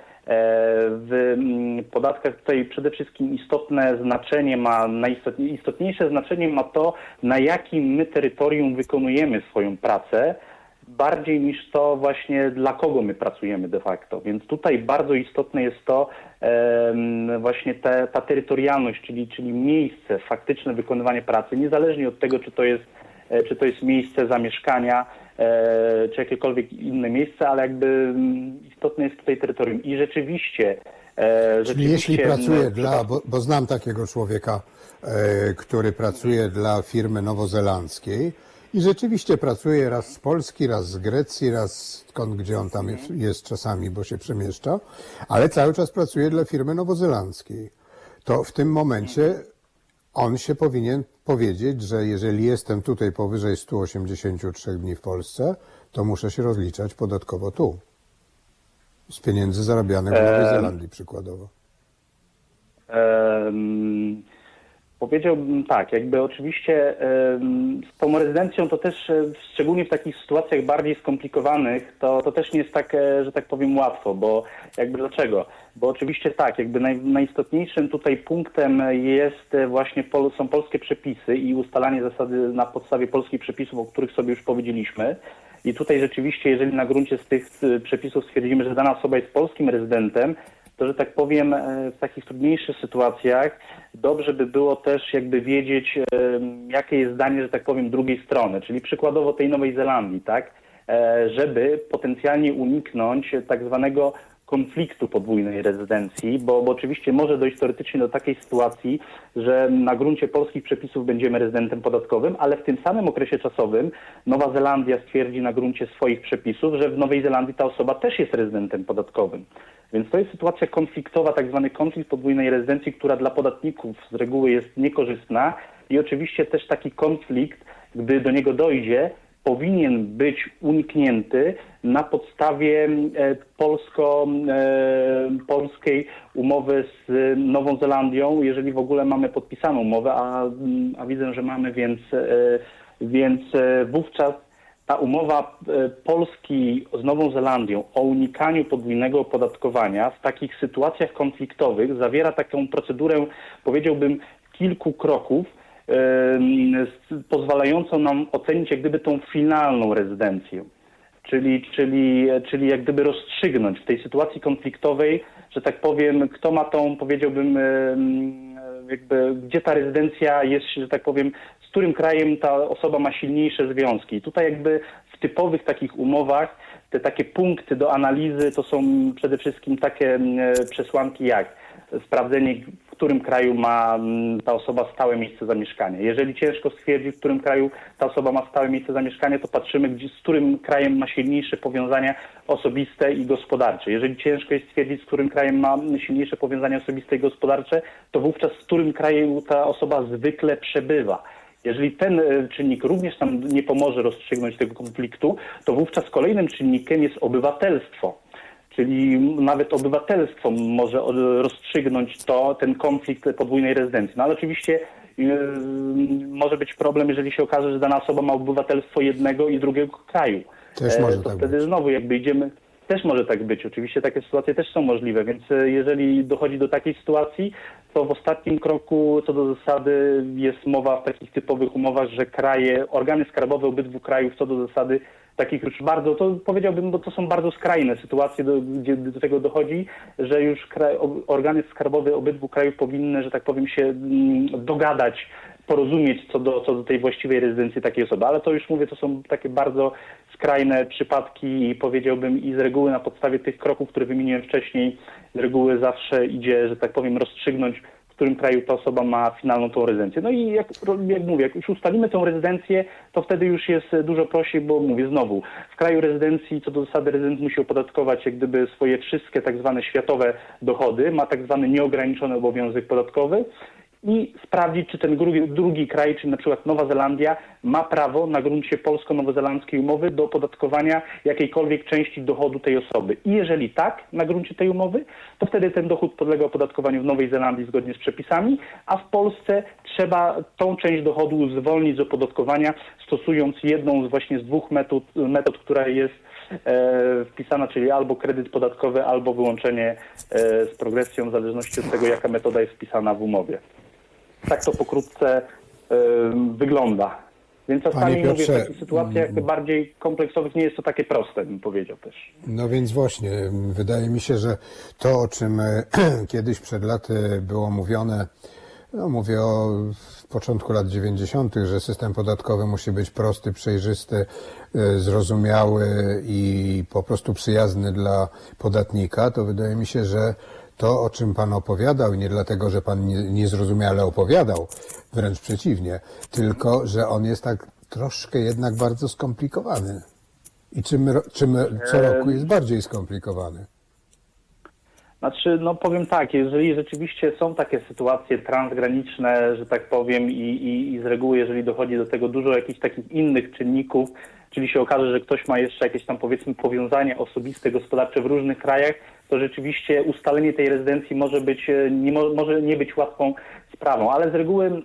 w mm, podatkach tutaj przede wszystkim istotne znaczenie ma, najistotniejsze znaczenie ma to, na jakim my terytorium wykonujemy swoją pracę, bardziej niż to właśnie dla kogo my pracujemy de facto. Więc tutaj bardzo istotne jest to właśnie te, ta terytorialność, czyli, czyli miejsce, faktyczne wykonywanie pracy, niezależnie od tego, czy to jest, e, czy to jest miejsce zamieszkania, e, czy jakiekolwiek inne miejsce, ale jakby mm, istotne jest tutaj terytorium. I rzeczywiście, e, Czyli jeśli rzeczywiście, pracuje mm, dla, bo, bo znam takiego człowieka, e, który pracuje dla firmy nowozelandzkiej i rzeczywiście pracuje raz z Polski, raz z Grecji, raz skąd, gdzie on tam jest, jest czasami, bo się przemieszcza, ale cały czas pracuje dla firmy nowozelandzkiej. To w tym momencie on się powinien powiedzieć, że jeżeli jestem tutaj powyżej 183 dni w Polsce, to muszę się rozliczać podatkowo tu. Z pieniędzy zarabianych w Nowej Zelandii przykładowo. Em, Powiedziałbym tak, jakby oczywiście z tą rezydencją to też, e, szczególnie w takich sytuacjach bardziej skomplikowanych, to, to też nie jest tak, e, że tak powiem, łatwo, bo jakby dlaczego? Bo oczywiście tak, jakby naj, najistotniejszym tutaj punktem jest e, właśnie, pol, są polskie przepisy i ustalanie zasady na podstawie polskich przepisów, o których sobie już powiedzieliśmy. I tutaj rzeczywiście, jeżeli na gruncie z tych przepisów stwierdzimy, że dana osoba jest polskim rezydentem, to, że tak powiem, e, w takich trudniejszych sytuacjach dobrze by było też jakby wiedzieć, e, jakie jest zdanie, że tak powiem, drugiej strony, czyli przykładowo tej Nowej Zelandii, tak, E, żeby potencjalnie uniknąć tak zwanego konfliktu podwójnej rezydencji, bo, bo oczywiście może dojść teoretycznie do takiej sytuacji, że na gruncie polskich przepisów będziemy rezydentem podatkowym, ale w tym samym okresie czasowym Nowa Zelandia stwierdzi na gruncie swoich przepisów, że w Nowej Zelandii ta osoba też jest rezydentem podatkowym. Więc to jest sytuacja konfliktowa, tak zwany konflikt podwójnej rezydencji, która dla podatników z reguły jest niekorzystna i oczywiście też taki konflikt, gdy do niego dojdzie, powinien być uniknięty na podstawie e, polsko, e, polskiej umowy z Nową Zelandią, jeżeli w ogóle mamy podpisaną umowę, a, a widzę, że mamy, więc, e, więc wówczas ta umowa Polski z Nową Zelandią o unikaniu podwójnego opodatkowania w takich sytuacjach konfliktowych zawiera taką procedurę, powiedziałbym, kilku kroków, pozwalającą nam ocenić jak gdyby tą finalną rezydencję. Czyli, czyli, czyli jak gdyby rozstrzygnąć w tej sytuacji konfliktowej, że tak powiem, kto ma tą, powiedziałbym, jakby, gdzie ta rezydencja jest, że tak powiem, z którym krajem ta osoba ma silniejsze związki. I tutaj jakby w typowych takich umowach te takie punkty do analizy to są przede wszystkim takie przesłanki jak sprawdzenie, którym kraju ma mm, ta osoba stałe miejsce zamieszkania. Jeżeli ciężko stwierdzić, w którym kraju ta osoba ma stałe miejsce zamieszkania, to patrzymy, gdzie, z którym krajem ma silniejsze powiązania osobiste i gospodarcze. Jeżeli ciężko jest stwierdzić, z którym krajem ma silniejsze powiązania osobiste i gospodarcze, to wówczas z którym krajem ta osoba zwykle przebywa. Jeżeli ten e, czynnik również nam nie pomoże rozstrzygnąć tego konfliktu, to wówczas kolejnym czynnikiem jest obywatelstwo. Czyli nawet obywatelstwo może rozstrzygnąć to, ten konflikt podwójnej rezydencji. No ale oczywiście yy, może być problem, jeżeli się okaże, że dana osoba ma obywatelstwo jednego i drugiego kraju. Też może to tak wtedy być. znowu jakby idziemy, też może tak być. Oczywiście takie sytuacje też są możliwe, więc e, jeżeli dochodzi do takiej sytuacji, to w ostatnim kroku co do zasady jest mowa w takich typowych umowach, że kraje, organy skarbowe obydwu krajów co do zasady takich już bardzo, to powiedziałbym, bo to są bardzo skrajne sytuacje, do, gdzie do tego dochodzi, że już kraj, organy skarbowe obydwu krajów powinny, że tak powiem, się mm, dogadać, porozumieć co do, co do tej właściwej rezydencji takiej osoby. Ale to już mówię, to są takie bardzo skrajne przypadki i powiedziałbym i z reguły na podstawie tych kroków, które wymieniłem wcześniej, z reguły zawsze idzie, że tak powiem, rozstrzygnąć którym kraju ta osoba ma finalną tą rezydencję. No i jak, jak mówię, jak już ustalimy tą rezydencję, to wtedy już jest dużo prościej, bo mówię znowu, w kraju rezydencji co do zasady rezydent musi opodatkować jak gdyby swoje wszystkie tak zwane światowe dochody, ma tak zwany nieograniczony obowiązek podatkowy i sprawdzić, czy ten drugi, drugi kraj, czyli na przykład Nowa Zelandia, ma prawo na gruncie polsko-nowozelandzkiej umowy do opodatkowania jakiejkolwiek części dochodu tej osoby. I jeżeli tak, na gruncie tej umowy, to wtedy ten dochód podlega opodatkowaniu w Nowej Zelandii zgodnie z przepisami, a w Polsce trzeba tą część dochodu zwolnić z opodatkowania, stosując jedną z właśnie z dwóch metod, metod która jest e, wpisana, czyli albo kredyt podatkowy, albo wyłączenie e, z progresją, w zależności od tego, jaka metoda jest wpisana w umowie. Tak to pokrótce e, wygląda. Więc czasami Panie mówię, w Piotrze, takich sytuacjach bardziej kompleksowych nie jest to takie proste, bym powiedział też. No więc właśnie, wydaje mi się, że to, o czym e, kiedyś przed laty było mówione, No, mówię o początku lat 90., że system podatkowy musi być prosty, przejrzysty, y, zrozumiały i po prostu przyjazny dla podatnika, to wydaje mi się, że to, o czym Pan opowiadał, nie dlatego, że Pan nie- niezrozumiale opowiadał, wręcz przeciwnie, tylko, że on jest tak troszkę jednak bardzo skomplikowany. I czym, czym co roku jest bardziej skomplikowany. Znaczy, no powiem tak, jeżeli rzeczywiście są takie sytuacje transgraniczne, że tak powiem, i, i, i z reguły, jeżeli dochodzi do tego dużo jakichś takich innych czynników, czyli się okaże, że ktoś ma jeszcze jakieś tam powiedzmy powiązania osobiste, gospodarcze w różnych krajach, to rzeczywiście ustalenie tej rezydencji może być, e, nie, mo- może nie być łatwą sprawą, ale z reguły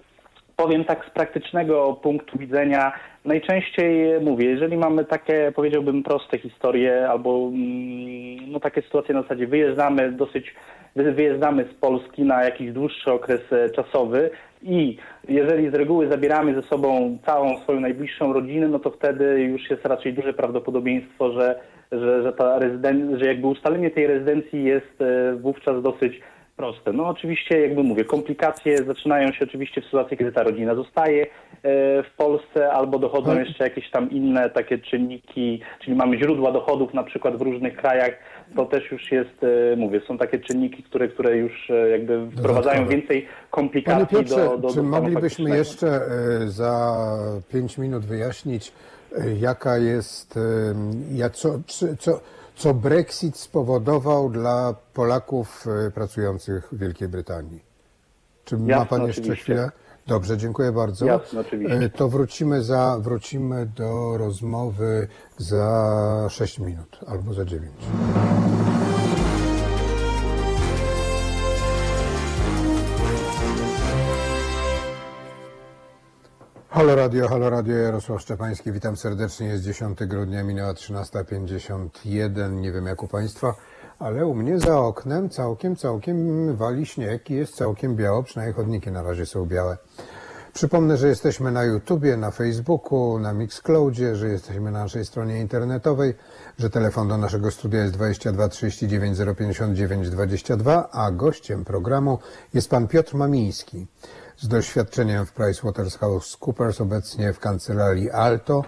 powiem tak z praktycznego punktu widzenia, najczęściej mówię, jeżeli mamy takie, powiedziałbym, proste historie albo mm, no, takie sytuacje na zasadzie wyjeżdżamy dosyć, wy- wyjeżdżamy z Polski na jakiś dłuższy okres e, czasowy i jeżeli z reguły zabieramy ze sobą całą swoją najbliższą rodzinę, no to wtedy już jest raczej duże prawdopodobieństwo, że, że, że ta rezyden- że jakby ustalenie tej rezydencji jest e, wówczas dosyć proste. No oczywiście, jakby mówię, komplikacje zaczynają się oczywiście w sytuacji, kiedy ta rodzina zostaje e, w Polsce albo dochodzą Ale- jeszcze jakieś tam inne takie czynniki, czyli mamy źródła dochodów na przykład w różnych krajach, to też już jest, e, mówię, są takie czynniki, które, które już jakby wprowadzają więcej Panie komplikacji Piotrze, do, do, do czy moglibyśmy jeszcze za pięć minut wyjaśnić, jaka jest, e, ja, co, co, co Brexit spowodował dla Polaków e, pracujących w Wielkiej Brytanii? Czy ma Jasne, Pan jeszcze oczywiście. chwilę? Dobrze, dziękuję bardzo. Jasne, oczywiście. E, To wrócimy, za, wrócimy do rozmowy za 6 minut albo za 9. Halo Radio, Halo Radio, Jarosław Szczepański, witam serdecznie, jest 10 grudnia, minęła 13.51, nie wiem jak u Państwa, ale u mnie za oknem całkiem, całkiem wali śnieg i jest całkiem biało, przynajmniej chodniki na razie są białe. Przypomnę, że jesteśmy na YouTubie, na Facebooku, na Mixcloudzie, że jesteśmy na naszej stronie internetowej, że telefon do naszego studia jest 22 39 059 22, a gościem programu jest pan Piotr Mamiński z doświadczeniem w PricewaterhouseCoopers, obecnie w kancelarii Alto.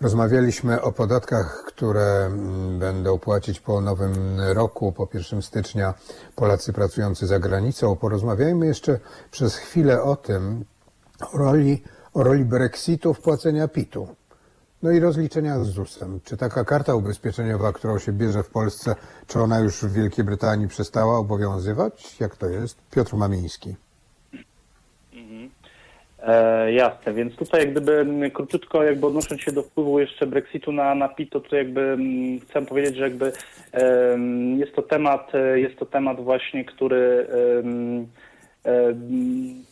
Rozmawialiśmy o podatkach, które mm, będą płacić po nowym roku, po 1 stycznia Polacy pracujący za granicą. Porozmawiajmy jeszcze przez chwilę o tym, o roli, o roli Brexitu w płacenia PIT-u. No i rozliczenia z ZUS-em. Czy taka karta ubezpieczeniowa, którą się bierze w Polsce, czy ona już w Wielkiej Brytanii przestała obowiązywać? Jak to jest? Piotr Mamiński. E, jasne, więc tutaj jak gdyby mm, króciutko jakby odnosząc się do wpływu jeszcze Brexitu na, na PIT, to tutaj jakby mm, chcę powiedzieć, że jakby em, jest to temat, e, jest to temat właśnie, który em,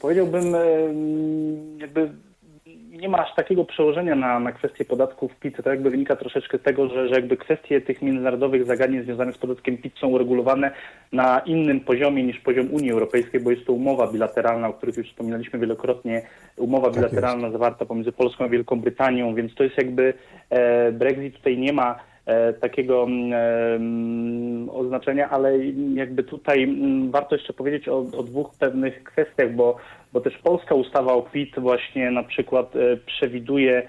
powiedziałbym jakby nie ma aż takiego przełożenia na, na kwestię podatków PIT. To jakby wynika troszeczkę z tego, że, że jakby kwestie tych międzynarodowych zagadnień związanych z podatkiem PIT są uregulowane na innym poziomie niż poziom Unii Europejskiej, bo jest to umowa bilateralna, o których już wspominaliśmy wielokrotnie, umowa Tak bilateralna zawarta pomiędzy Polską a Wielką Brytanią, więc to jest jakby e, Brexit tutaj nie ma takiego mm, oznaczenia, ale jakby tutaj mm, warto jeszcze powiedzieć o, o dwóch pewnych kwestiach, bo, bo też polska ustawa o PIT właśnie na przykład e, przewiduje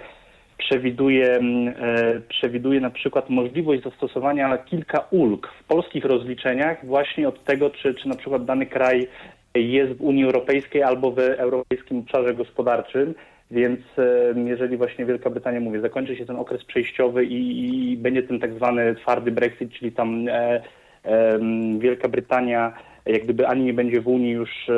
przewiduje, mm, e, przewiduje na przykład możliwość zastosowania kilka ulg w polskich rozliczeniach właśnie od tego, czy, czy na przykład dany kraj jest w Unii Europejskiej albo w Europejskim Obszarze Gospodarczym. Więc e, jeżeli właśnie Wielka Brytania, mówię, zakończy się ten okres przejściowy i, i będzie ten tak zwany twardy Brexit, czyli tam e, em, Wielka Brytania jak gdyby ani nie będzie w Unii już e,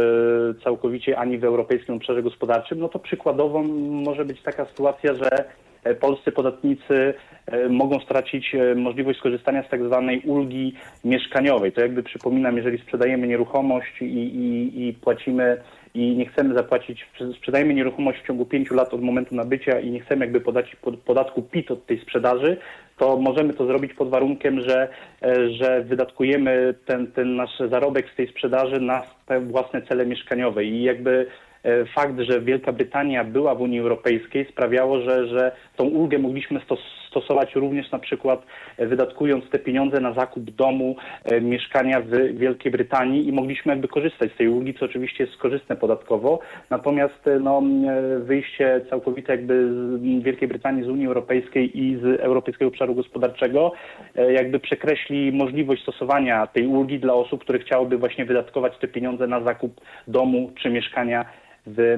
całkowicie, ani w Europejskim Obszarze Gospodarczym, no to przykładowo może być taka sytuacja, że e, polscy podatnicy e, mogą stracić e, możliwość skorzystania z tak zwanej ulgi mieszkaniowej. To jakby przypominam, jeżeli sprzedajemy nieruchomość i, i, i płacimy i nie chcemy zapłacić, sprzedajemy nieruchomość w ciągu pięciu lat od momentu nabycia i nie chcemy jakby podać pod, podatku PIT od tej sprzedaży, to możemy to zrobić pod warunkiem, że, e, że wydatkujemy ten, ten nasz zarobek z tej sprzedaży na własne cele mieszkaniowe. I jakby e, fakt, że Wielka Brytania była w Unii Europejskiej sprawiało, że, że tą ulgę mogliśmy stos- stosować również na przykład e, wydatkując te pieniądze na zakup domu, e, mieszkania w Wielkiej Brytanii i mogliśmy jakby korzystać z tej ulgi, co oczywiście jest korzystne podatkowo. Natomiast e, no, wyjście całkowite jakby z Wielkiej Brytanii z Unii Europejskiej i z Europejskiego Obszaru Gospodarczego jakby przekreśli możliwość stosowania tej ulgi dla osób, które chciałyby właśnie wydatkować te pieniądze na zakup domu czy mieszkania w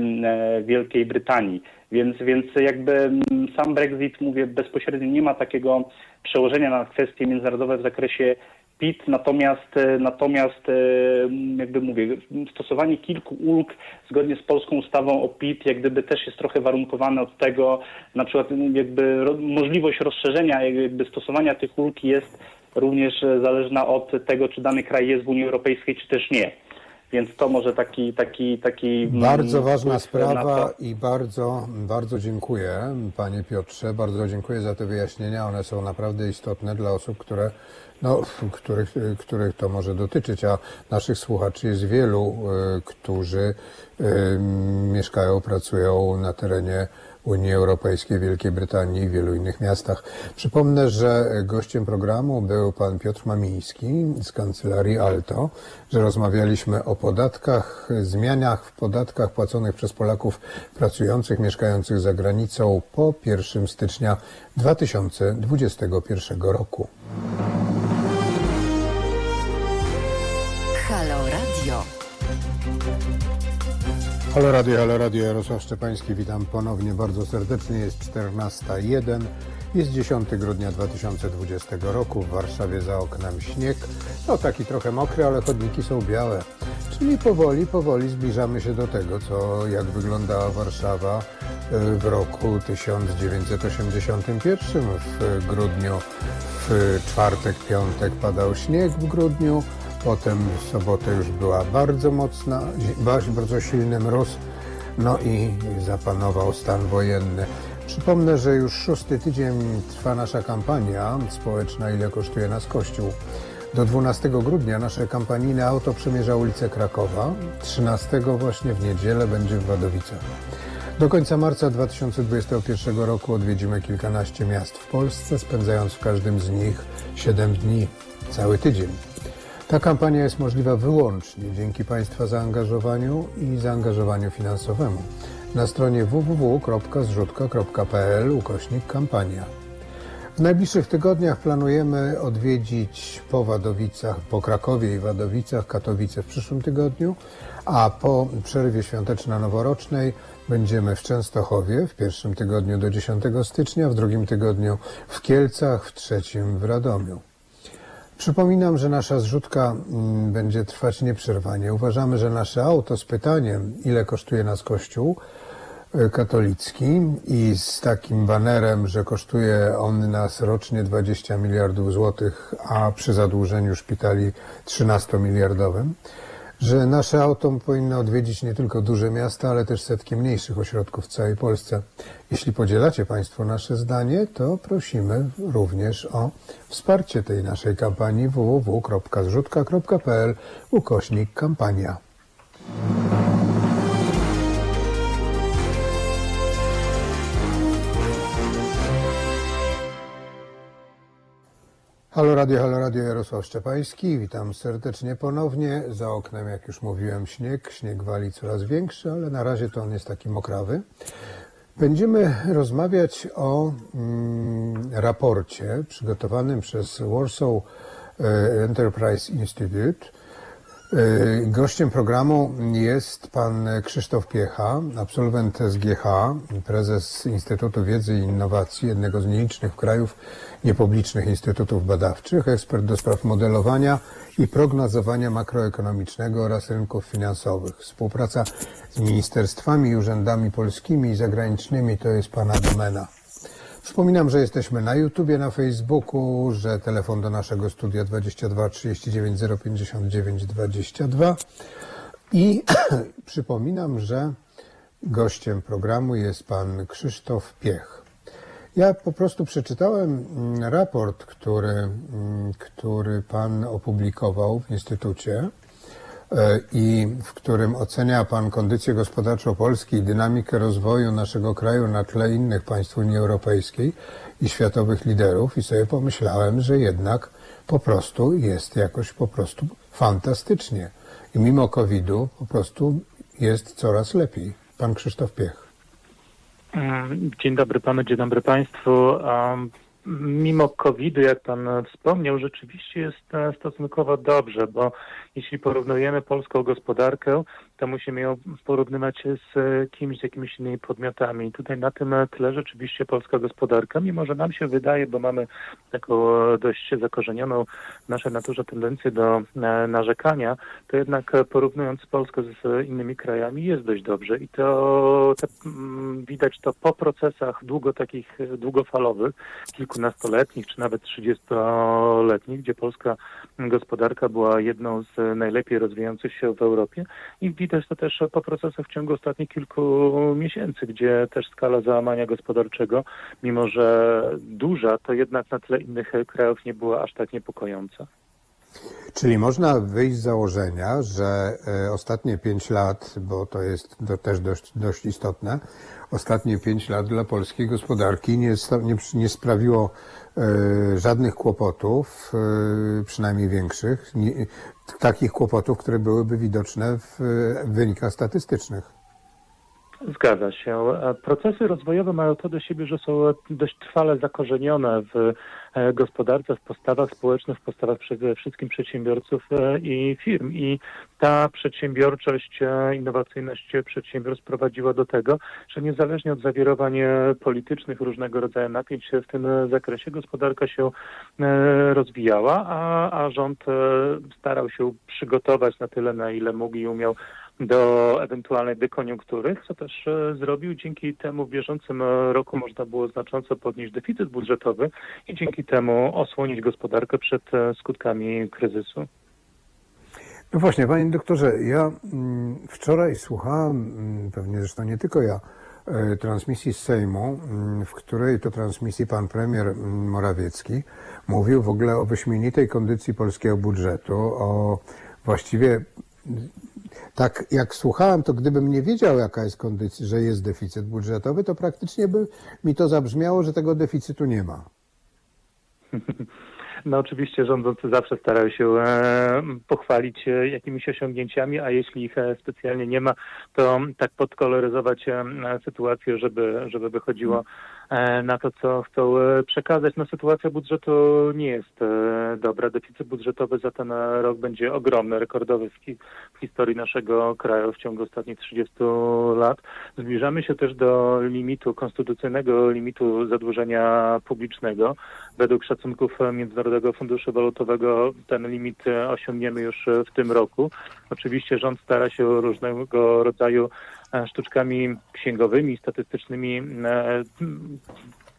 Wielkiej Brytanii. Więc, więc jakby mm, sam Brexit, mówię, bezpośrednio nie ma takiego przełożenia na kwestie międzynarodowe w zakresie PIT, natomiast, e, natomiast e, jakby mówię, stosowanie kilku ulg zgodnie z polską ustawą o PIT jak gdyby też jest trochę warunkowane od tego, na przykład jakby ro, możliwość rozszerzenia jakby stosowania tych ulg jest również e, zależna od tego, czy dany kraj jest w Unii Europejskiej, czy też nie. Więc to może taki, taki, taki Bardzo mm, ważna wpływ na sprawa i bardzo, bardzo dziękuję Panie Piotrze, bardzo dziękuję za te wyjaśnienia. One są naprawdę istotne dla osób, które, no, których, których to może dotyczyć, a naszych słuchaczy jest wielu, y, którzy y, mieszkają, pracują na terenie Unii Europejskiej, Wielkiej Brytanii i wielu innych miastach. Przypomnę, że gościem programu był pan Piotr Mamiński z kancelarii Alto, że rozmawialiśmy o podatkach, zmianach w podatkach płaconych przez Polaków pracujących, mieszkających za granicą po 1 stycznia 2021 roku. Halo Radio, Halo Radio, Jarosław Szczepański, witam ponownie bardzo serdecznie. Jest 14.01, jest 10 grudnia 2020 roku, w Warszawie za oknem śnieg, no taki trochę mokry, ale chodniki są białe. Czyli powoli, powoli zbliżamy się do tego, co jak wyglądała Warszawa y, w roku 1981. W grudniu, w czwartek, piątek padał śnieg w grudniu, Potem w sobotę już była bardzo mocna, bardzo silny mróz, no i zapanował stan wojenny. Przypomnę, że już szósty tydzień trwa nasza kampania społeczna Ile kosztuje nas Kościół. Do 12 grudnia nasze kampanijne auto przemierza ulicę Krakowa. 13 właśnie w niedzielę będzie w Wadowicach. Do końca marca 2021 roku odwiedzimy kilkanaście miast w Polsce, spędzając w każdym z nich 7 dni, cały tydzień. Ta kampania jest możliwa wyłącznie dzięki Państwa zaangażowaniu i zaangażowaniu finansowemu na stronie www.zrzutka.pl ukośnik kampania. W najbliższych tygodniach planujemy odwiedzić po Wadowicach, po Krakowie i Wadowicach, Katowice w przyszłym tygodniu, a po przerwie świąteczno-noworocznej będziemy w Częstochowie w pierwszym tygodniu do 10 stycznia, w drugim tygodniu w Kielcach, w trzecim w Radomiu. Przypominam, że nasza zrzutka mm, będzie trwać nieprzerwanie. Uważamy, że nasze auto z pytaniem, ile kosztuje nas Kościół y, katolicki i z takim banerem, że kosztuje on nas rocznie 20 miliardów złotych, a przy zadłużeniu szpitali 13-miliardowym, że nasze auto powinno odwiedzić nie tylko duże miasta, ale też setki mniejszych ośrodków w całej Polsce. Jeśli podzielacie Państwo nasze zdanie, to prosimy również o wsparcie tej naszej kampanii www.zrzutka.pl ukośnik kampania. Halo Radio, Halo Radio, Jarosław Szczepański. Witam serdecznie ponownie. Za oknem, jak już mówiłem, śnieg. Śnieg wali coraz większy, ale na razie to on jest taki mokrawy. Będziemy rozmawiać o mm, raporcie przygotowanym przez Warsaw e, Enterprise Institute. E, Gościem programu jest pan Krzysztof Piecha, absolwent SGH, prezes Instytutu Wiedzy i Innowacji, jednego z nielicznych krajów niepublicznych instytutów badawczych, ekspert do spraw modelowania i prognozowania makroekonomicznego oraz rynków finansowych. Współpraca z ministerstwami i urzędami polskimi i zagranicznymi to jest pana domena. Przypominam, że jesteśmy na YouTubie, na Facebooku, że telefon do naszego studia 22 39 059 22 i przypominam, że gościem programu jest pan Krzysztof Piech. Ja po prostu przeczytałem mm, raport, który, mm, który pan opublikował w Instytucie i w którym ocenia Pan kondycję gospodarczą Polski i dynamikę rozwoju naszego kraju na tle innych państw Unii Europejskiej i światowych liderów i sobie pomyślałem, że jednak po prostu jest jakoś po prostu fantastycznie. I mimo COVID-u po prostu jest coraz lepiej. Pan Krzysztof Piech. Mm, Dzień dobry panu, dzień dobry państwu. Um, Mimo COVID-u, jak pan wspomniał, rzeczywiście jest e, stosunkowo dobrze, bo jeśli porównujemy polską gospodarkę, to musimy ją porównywać z e, kimś, z jakimiś innymi podmiotami. Tutaj na tym tle rzeczywiście polska gospodarka, mimo że nam się wydaje, bo mamy taką e, dość zakorzenioną w naszej naturze tendencję do e, narzekania, to jednak porównując Polskę z innymi krajami jest dość dobrze. I to mm, widać to po procesach długo takich długofalowych, kilkunastoletnich czy nawet trzydziestoletnich, gdzie polska gospodarka była jedną z najlepiej rozwijających się w Europie i widać to też po procesach w ciągu ostatnich kilku miesięcy, gdzie też skala załamania gospodarczego, mimo że duża, to jednak na tle innych krajów nie była aż tak niepokojąca. Czyli można wyjść z założenia, że e, ostatnie pięć lat, bo to jest to też dość, dość istotne, ostatnie pięć lat dla polskiej gospodarki nie, nie, nie sprawiło e, żadnych kłopotów, e, przynajmniej większych, nie, takich kłopotów, które byłyby widoczne w e, wynikach statystycznych. Zgadza się. Procesy rozwojowe mają to do siebie, że są dość trwale zakorzenione w gospodarce, w postawach społecznych, w postawach przede wszystkim przedsiębiorców e, i firm. I ta przedsiębiorczość, e, innowacyjność przedsiębiorstw prowadziła do tego, że niezależnie od zawirowań e, politycznych, różnego rodzaju napięć w tym e, zakresie, gospodarka się e, rozwijała, a, a rząd e, starał się przygotować na tyle, na ile mógł i umiał do ewentualnej dekoniunktury, co też e, zrobił. Dzięki temu w bieżącym e, roku można było znacząco podnieść deficyt budżetowy i dzięki temu osłonić gospodarkę przed e, skutkami kryzysu. No właśnie, panie doktorze, ja mm, wczoraj słuchałem, mm, pewnie zresztą nie tylko ja, transmisji z Sejmu, mm, w której to transmisji pan premier Morawiecki mówił w ogóle o wyśmienitej kondycji polskiego budżetu, o właściwie tak jak słuchałem, to gdybym nie wiedział, jaka jest kondycja, że jest deficyt budżetowy, to praktycznie by mi to zabrzmiało, że tego deficytu nie ma. No oczywiście rządzący zawsze starają się e, pochwalić e, jakimiś osiągnięciami, a jeśli ich e, specjalnie nie ma, to tak podkoloryzować sytuację, żeby, żeby wychodziło na to, co chcą e, przekazać. No sytuacja budżetu nie jest e, dobra. Deficyt budżetowy za ten e, rok będzie ogromny, rekordowy w, hi- w historii naszego kraju w ciągu ostatnich 30 lat. Zbliżamy się też do limitu, konstytucyjnego limitu zadłużenia publicznego. Według szacunków e, Międzynarodowego Funduszu Walutowego ten limit e, osiągniemy już e, w tym roku. Oczywiście rząd stara się różnego rodzaju e, sztuczkami księgowymi, statystycznymi e,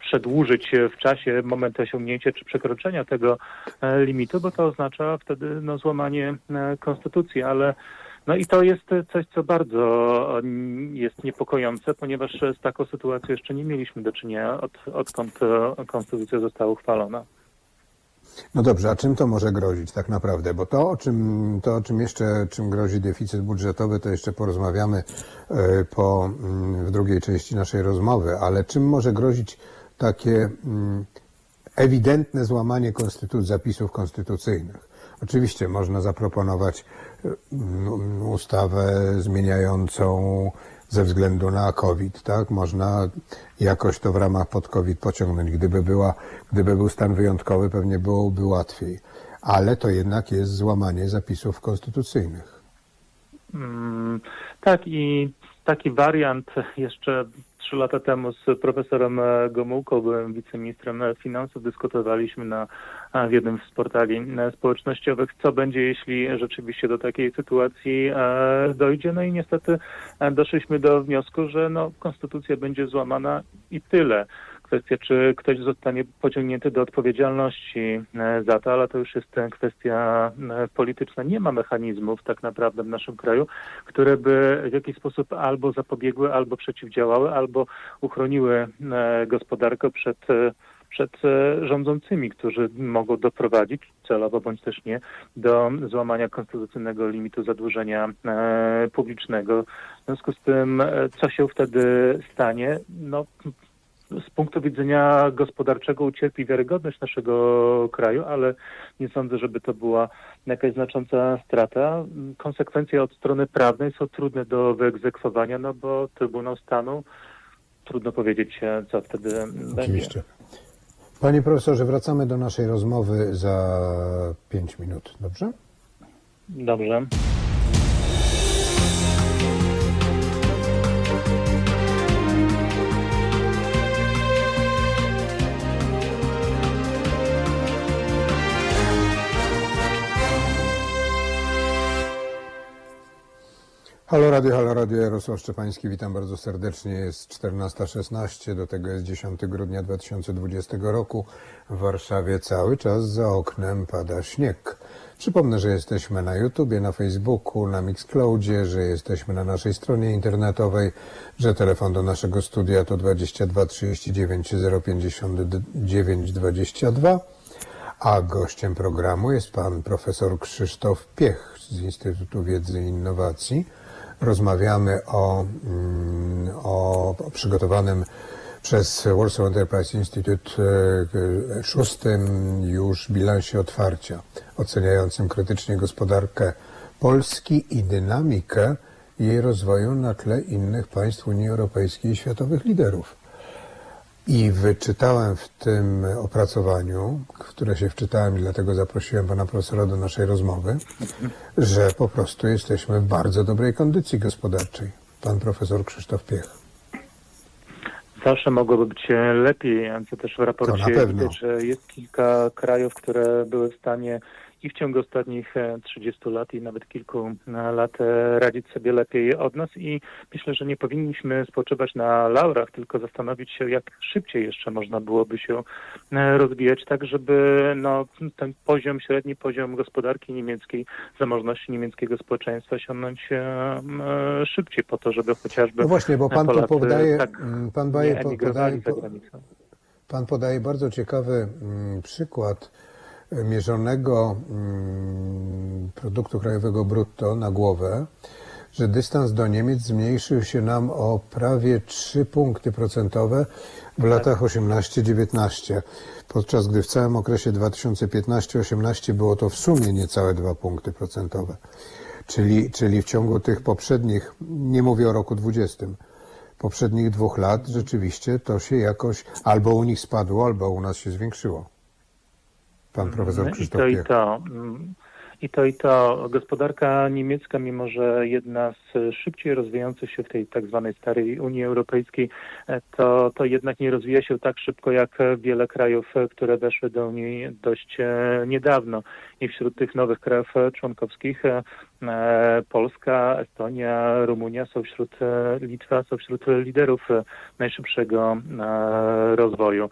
przedłużyć e, w czasie moment osiągnięcia czy przekroczenia tego e, limitu, bo to oznacza wtedy no, złamanie e, konstytucji, ale no i to jest e, coś, co bardzo mm, jest niepokojące, ponieważ z taką sytuacją jeszcze nie mieliśmy do czynienia, od, odkąd e, konstytucja została uchwalona. No dobrze, a czym to może grozić tak naprawdę? Bo to, o czym, to, o czym jeszcze, czym grozi deficyt budżetowy, to jeszcze porozmawiamy e, po, mm, w drugiej części naszej rozmowy, ale czym może grozić takie mm, ewidentne złamanie konstytu- zapisów konstytucyjnych? Oczywiście można zaproponować e, mm, ustawę zmieniającą ze względu na COVID, tak? Można jakoś to w ramach pod COVID pociągnąć. Gdyby była, gdyby był stan wyjątkowy, pewnie byłoby łatwiej. Ale to jednak jest złamanie zapisów konstytucyjnych. Mm, Tak i taki wariant jeszcze trzy lata temu z profesorem Gomułką, byłem wiceministrem finansów, dyskutowaliśmy na, w jednym z portali e, społecznościowych, co będzie, jeśli rzeczywiście do takiej sytuacji e, dojdzie. No i niestety e, doszliśmy do wniosku, że no, konstytucja będzie złamana i tyle. Kwestia, czy ktoś zostanie pociągnięty do odpowiedzialności za to, ale to już jest kwestia polityczna. Nie ma mechanizmów tak naprawdę w naszym kraju, które by w jakiś sposób albo zapobiegły, albo przeciwdziałały, albo uchroniły gospodarkę przed przed e, rządzącymi, którzy mogą doprowadzić celowo bądź też nie do złamania konstytucyjnego limitu zadłużenia e, publicznego. W związku z tym, e, co się wtedy stanie? No, z punktu widzenia gospodarczego ucierpi wiarygodność naszego kraju, ale nie sądzę, żeby to była jakaś znacząca strata. Konsekwencje od strony prawnej są trudne do wyegzekwowania, no bo Trybunał Stanu trudno powiedzieć, co wtedy będzie. Panie profesorze, wracamy do naszej rozmowy za 5 minut, dobrze? Dobrze. Halo Radio, Halo Radio, Jarosław Szczepański, witam bardzo serdecznie. Jest 14.16, do tego jest 10 grudnia 2020 roku. W Warszawie cały czas za oknem pada śnieg. Przypomnę, że jesteśmy na YouTubie, na Facebooku, na Mixcloudzie, że jesteśmy na naszej stronie internetowej, że telefon do naszego studia to 22 39 059 22, a gościem programu jest pan profesor Krzysztof Piech z Instytutu Wiedzy i Innowacji. Rozmawiamy o, mm, o, o przygotowanym przez Warsaw Enterprise Institute e, szóstym już bilansie otwarcia, oceniającym krytycznie gospodarkę Polski i dynamikę jej rozwoju na tle innych państw Unii Europejskiej i światowych liderów. I wyczytałem w tym opracowaniu, w które się wczytałem i dlatego zaprosiłem pana profesora do naszej rozmowy, że po prostu jesteśmy w bardzo dobrej kondycji gospodarczej. Pan profesor Krzysztof Piech. Zawsze mogłoby być lepiej, co też w raporcie widać, że jest kilka krajów, które były w stanie i w ciągu ostatnich e, 30 lat i nawet kilku e, lat e, radzić sobie lepiej od nas i myślę, że nie powinniśmy spoczywać na laurach, tylko zastanowić się, jak szybciej jeszcze można byłoby się e, rozwijać, tak żeby no, ten poziom, średni poziom gospodarki niemieckiej, zamożności niemieckiego społeczeństwa osiągnąć e, e, szybciej po to, żeby chociażby No właśnie, bo pan tu Polacy podaje, tak pan po- emigrowali podaje, granicę. Pan podaje bardzo ciekawy mm, przykład e, mierzonego mm, produktu krajowego brutto na głowę, że dystans do Niemiec zmniejszył się nam o prawie 3 punkty procentowe w latach 18-19, podczas gdy w całym okresie 2015-18 było to w sumie niecałe 2 punkty procentowe. Czyli, czyli w ciągu tych poprzednich, nie mówię o roku 20, poprzednich dwóch lat rzeczywiście to się jakoś albo u nich spadło, albo u nas się zwiększyło. Pan profesor No I Krzysztof to, i Piech. to. Mm, I to, i to. Gospodarka niemiecka, mimo że jedna z szybciej rozwijających się w tej tak zwanej starej Unii Europejskiej, e, to, to jednak nie rozwija się tak szybko jak wiele krajów, e, które weszły do Unii dość e, niedawno. I wśród tych nowych krajów członkowskich Polska, Estonia, Rumunia są wśród, Litwa są wśród liderów najszybszego rozwoju.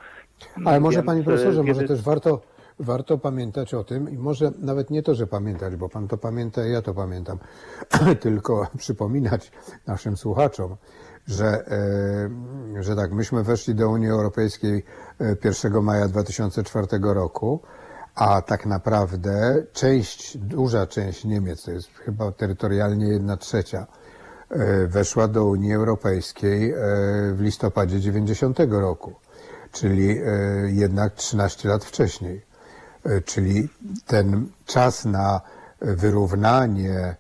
Ale może Więc, panie profesorze, może też warto, warto pamiętać o tym i może nawet nie to, że pamiętać, bo pan to pamięta ja to pamiętam, tylko przypominać naszym słuchaczom, że, e, że tak, myśmy weszli do Unii Europejskiej e, 1 maja 2004 roku, a tak naprawdę część, duża część Niemiec, to jest chyba terytorialnie jedna trzecia, e, weszła do Unii Europejskiej e, w listopadzie 90 roku, czyli e, jednak 13 lat wcześniej. E, Czyli ten czas na wyrównanie e,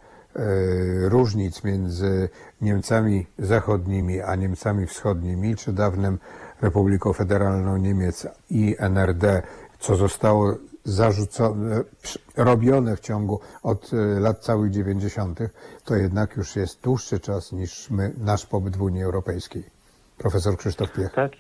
różnic między Niemcami zachodnimi a Niemcami wschodnimi, czy dawnym Republiką Federalną Niemiec i NRD, co zostało zarzucone, robione w ciągu od e, lat całych 90., to jednak już jest dłuższy czas niż my, nasz pobyt w Unii Europejskiej. Profesor Krzysztof Piech. Tak.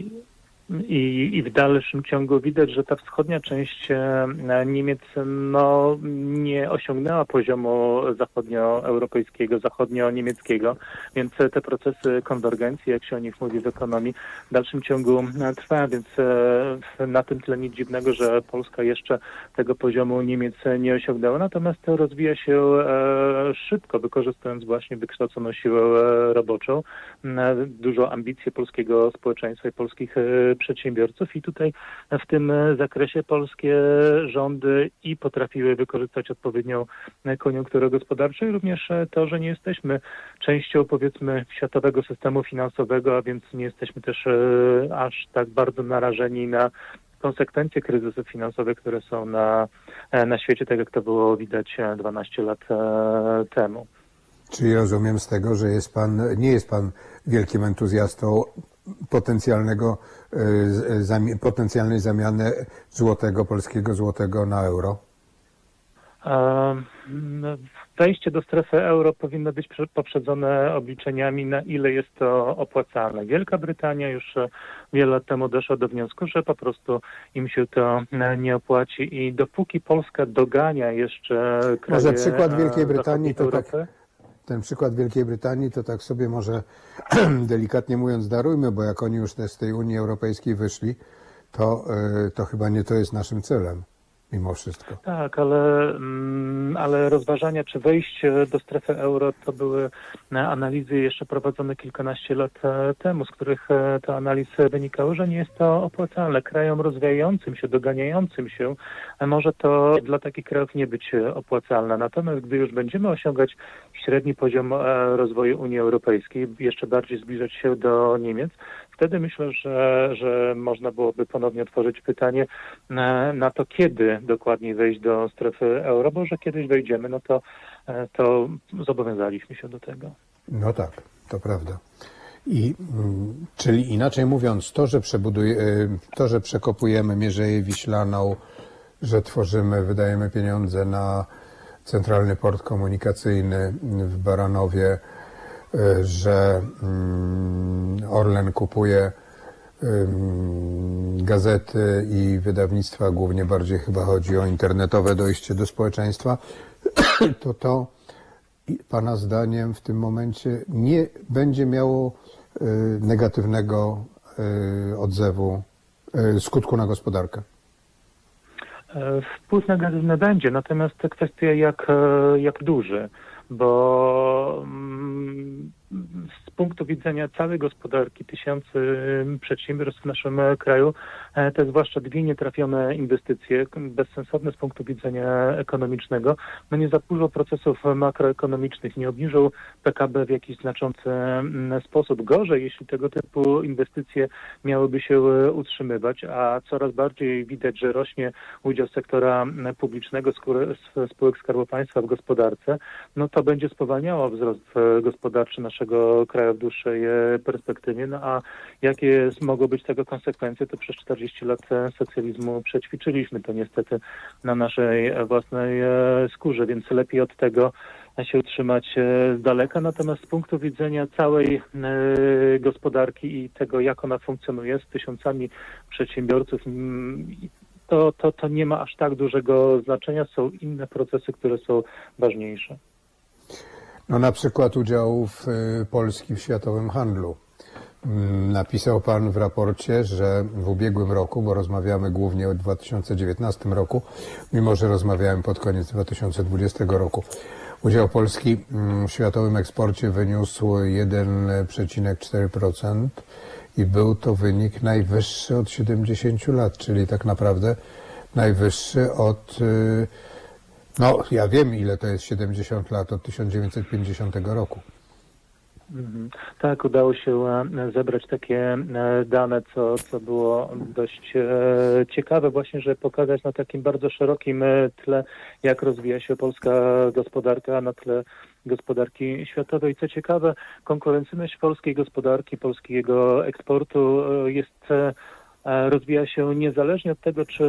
I, i, w dalszym ciągu widać, że ta wschodnia część e, Niemiec no, nie osiągnęła poziomu zachodnioeuropejskiego, zachodnio-niemieckiego, więc te procesy konwergencji, jak się o nich mówi w ekonomii, w dalszym ciągu e, trwają, więc e, na tym tle nic dziwnego, że Polska jeszcze tego poziomu Niemiec nie osiągnęła, natomiast to rozwija się szybko, wykorzystując właśnie wykształconą siłę roboczą, m, dużo ambicji polskiego społeczeństwa i polskich e, przedsiębiorców i tutaj w tym zakresie polskie rządy i potrafiły wykorzystać odpowiednią koniunkturę gospodarczą i również to, że nie jesteśmy częścią powiedzmy światowego systemu finansowego, a więc nie jesteśmy też e, aż tak bardzo narażeni na konsekwencje kryzysów finansowych, które są na, e, na świecie, tak jak to było widać e, 12 lat e, temu. Czyli rozumiem z tego, że jest pan, nie jest pan wielkim entuzjastą potencjalnego, e, z- zami- potencjalnej zamiany złotego, polskiego złotego na euro? Wejście do strefy euro powinno być prze- poprzedzone obliczeniami, na ile jest to opłacalne. Wielka Brytania już e, wiele lat temu doszła do wniosku, że po prostu im się to e, nie opłaci i dopóki Polska dogania jeszcze kraje Może przykład e, Wielkiej Brytanii to tak- Europy, Ten przykład Wielkiej Brytanii to tak sobie może delikatnie mówiąc darujmy, bo jak oni już z tej Unii Europejskiej wyszli, to, e, to chyba nie to jest naszym celem, mimo wszystko. Tak, ale, mm, ale rozważania, czy wejść do strefy euro, to były e, analizy jeszcze prowadzone kilkanaście lat e, temu, z których e, te analizy wynikały, że nie jest to opłacalne. Krajom rozwijającym się, doganiającym się, może to dla takich krajów nie być opłacalne. Natomiast gdy już będziemy osiągać średni poziom rozwoju Unii Europejskiej, jeszcze bardziej zbliżać się do Niemiec, wtedy myślę, że, że można byłoby ponownie otworzyć pytanie na, na to, kiedy dokładniej wejść do strefy euro, bo że kiedyś wejdziemy, no to, e, to zobowiązaliśmy się do tego. No tak, to prawda. I, mm, czyli inaczej mówiąc, to, że, y, to, że przekopujemy Mierzeję Wiślaną, że tworzymy, wydajemy pieniądze na centralny port komunikacyjny w Baranowie, że mm, Orlen kupuje ym, gazety i wydawnictwa, głównie bardziej chyba chodzi o internetowe dojście do społeczeństwa, to to Pana zdaniem w tym momencie nie będzie miało y, negatywnego y, odzewu, y, skutku na gospodarkę? E, Wpływ negatywny będzie, natomiast to kwestia jak, e, jak duży, bo mm, z punktu widzenia całej gospodarki tysięcy przedsiębiorstw w naszym kraju, te zwłaszcza dwie nietrafione inwestycje, bezsensowne z punktu widzenia ekonomicznego, no nie zaburzą procesów makroekonomicznych, nie obniżą PKB w jakiś znaczący mm, sposób. Gorzej, jeśli tego typu inwestycje miałyby się e, utrzymywać, a coraz bardziej widać, że rośnie udział sektora mm, publicznego, spółek Skarbu Państwa w gospodarce, no to będzie spowalniało wzrost e, gospodarczy naszego kraju w dłuższej e, perspektywie. No a jakie mogą być tego konsekwencje, to przez 40 lat e, socjalizmu przećwiczyliśmy to niestety na naszej własnej e, skórze, więc lepiej od tego się utrzymać e, z daleka. Natomiast z punktu widzenia całej e, gospodarki i tego, jak ona funkcjonuje z tysiącami przedsiębiorców, mm, to, to, to nie ma aż tak dużego znaczenia. Są inne procesy, które są ważniejsze. No na przykład udział w, Polski w światowym handlu. Mm, Napisał Pan w raporcie, że w ubiegłym roku, bo rozmawiamy głównie o 2019 roku, mimo że rozmawiałem pod koniec 2020 roku, udział Polski mm, w światowym eksporcie wyniósł 1,4% i był to wynik najwyższy od 70 lat, czyli tak naprawdę najwyższy od y, no, ja wiem, ile to jest 70 lat od 1950 roku. Mhm. Tak, udało się e, zebrać takie e, dane, co, co było dość e, ciekawe właśnie, żeby pokazać na takim bardzo szerokim tle, jak rozwija się polska gospodarka na tle gospodarki światowej. Co ciekawe, konkurencyjność polskiej gospodarki, polskiego eksportu jest rozwija się niezależnie od tego, czy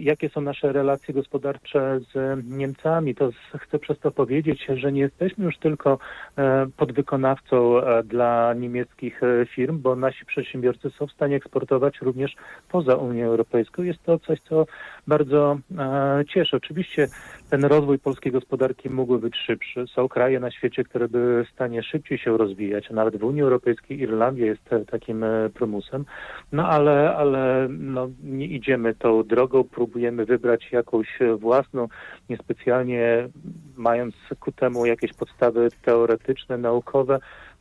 jakie są nasze relacje gospodarcze z Niemcami. To chcę przez to powiedzieć, że nie jesteśmy już tylko e, podwykonawcą e, dla niemieckich e, firm, bo nasi przedsiębiorcy są w stanie eksportować również poza Unią Europejską. Jest to coś, co bardzo e, cieszy. Oczywiście ten rozwój polskiej gospodarki mógłby być szybszy. Są kraje na świecie, które by w stanie szybciej się rozwijać. Nawet w Unii Europejskiej Irlandia jest e, takim e, prymusem. No ale, ale no, nie idziemy tą drogą, próbujemy wybrać jakąś własną, niespecjalnie mając ku temu jakieś podstawy teoretyczne, naukowe.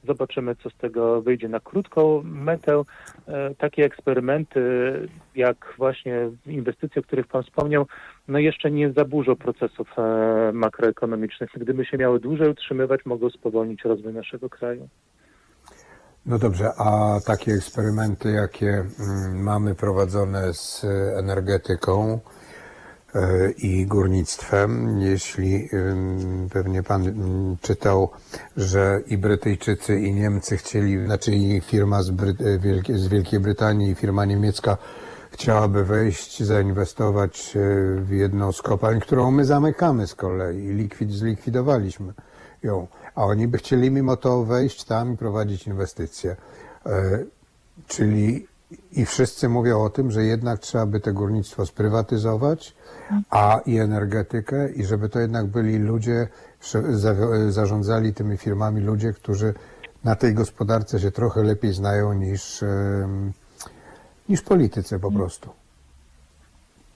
Zobaczymy, co z tego wyjdzie na krótką metę. E, Takie eksperymenty, jak właśnie inwestycje, o których Pan wspomniał, no jeszcze nie zaburzą procesów e, makroekonomicznych. Gdyby się miały dłużej utrzymywać, mogą spowolnić rozwój naszego kraju. No dobrze, a takie eksperymenty, jakie mm, mamy prowadzone z energetyką i górnictwem, jeśli pewnie pan czytał, że i Brytyjczycy, i Niemcy chcieli, znaczy i firma z, Bry- e, z Wielkiej Brytanii, i firma niemiecka chciałaby wejść, zainwestować e, w jedną z kopalń, którą my zamykamy z kolei likwid, zlikwidowaliśmy ją. A oni by chcieli mimo to wejść tam i prowadzić inwestycje. E, Czyli i wszyscy mówią o tym, że jednak trzeba by to górnictwo sprywatyzować, a i energetykę, i żeby to jednak byli ludzie, zarządzali tymi firmami ludzie, którzy na tej gospodarce się trochę lepiej znają niż, niż politycy po prostu.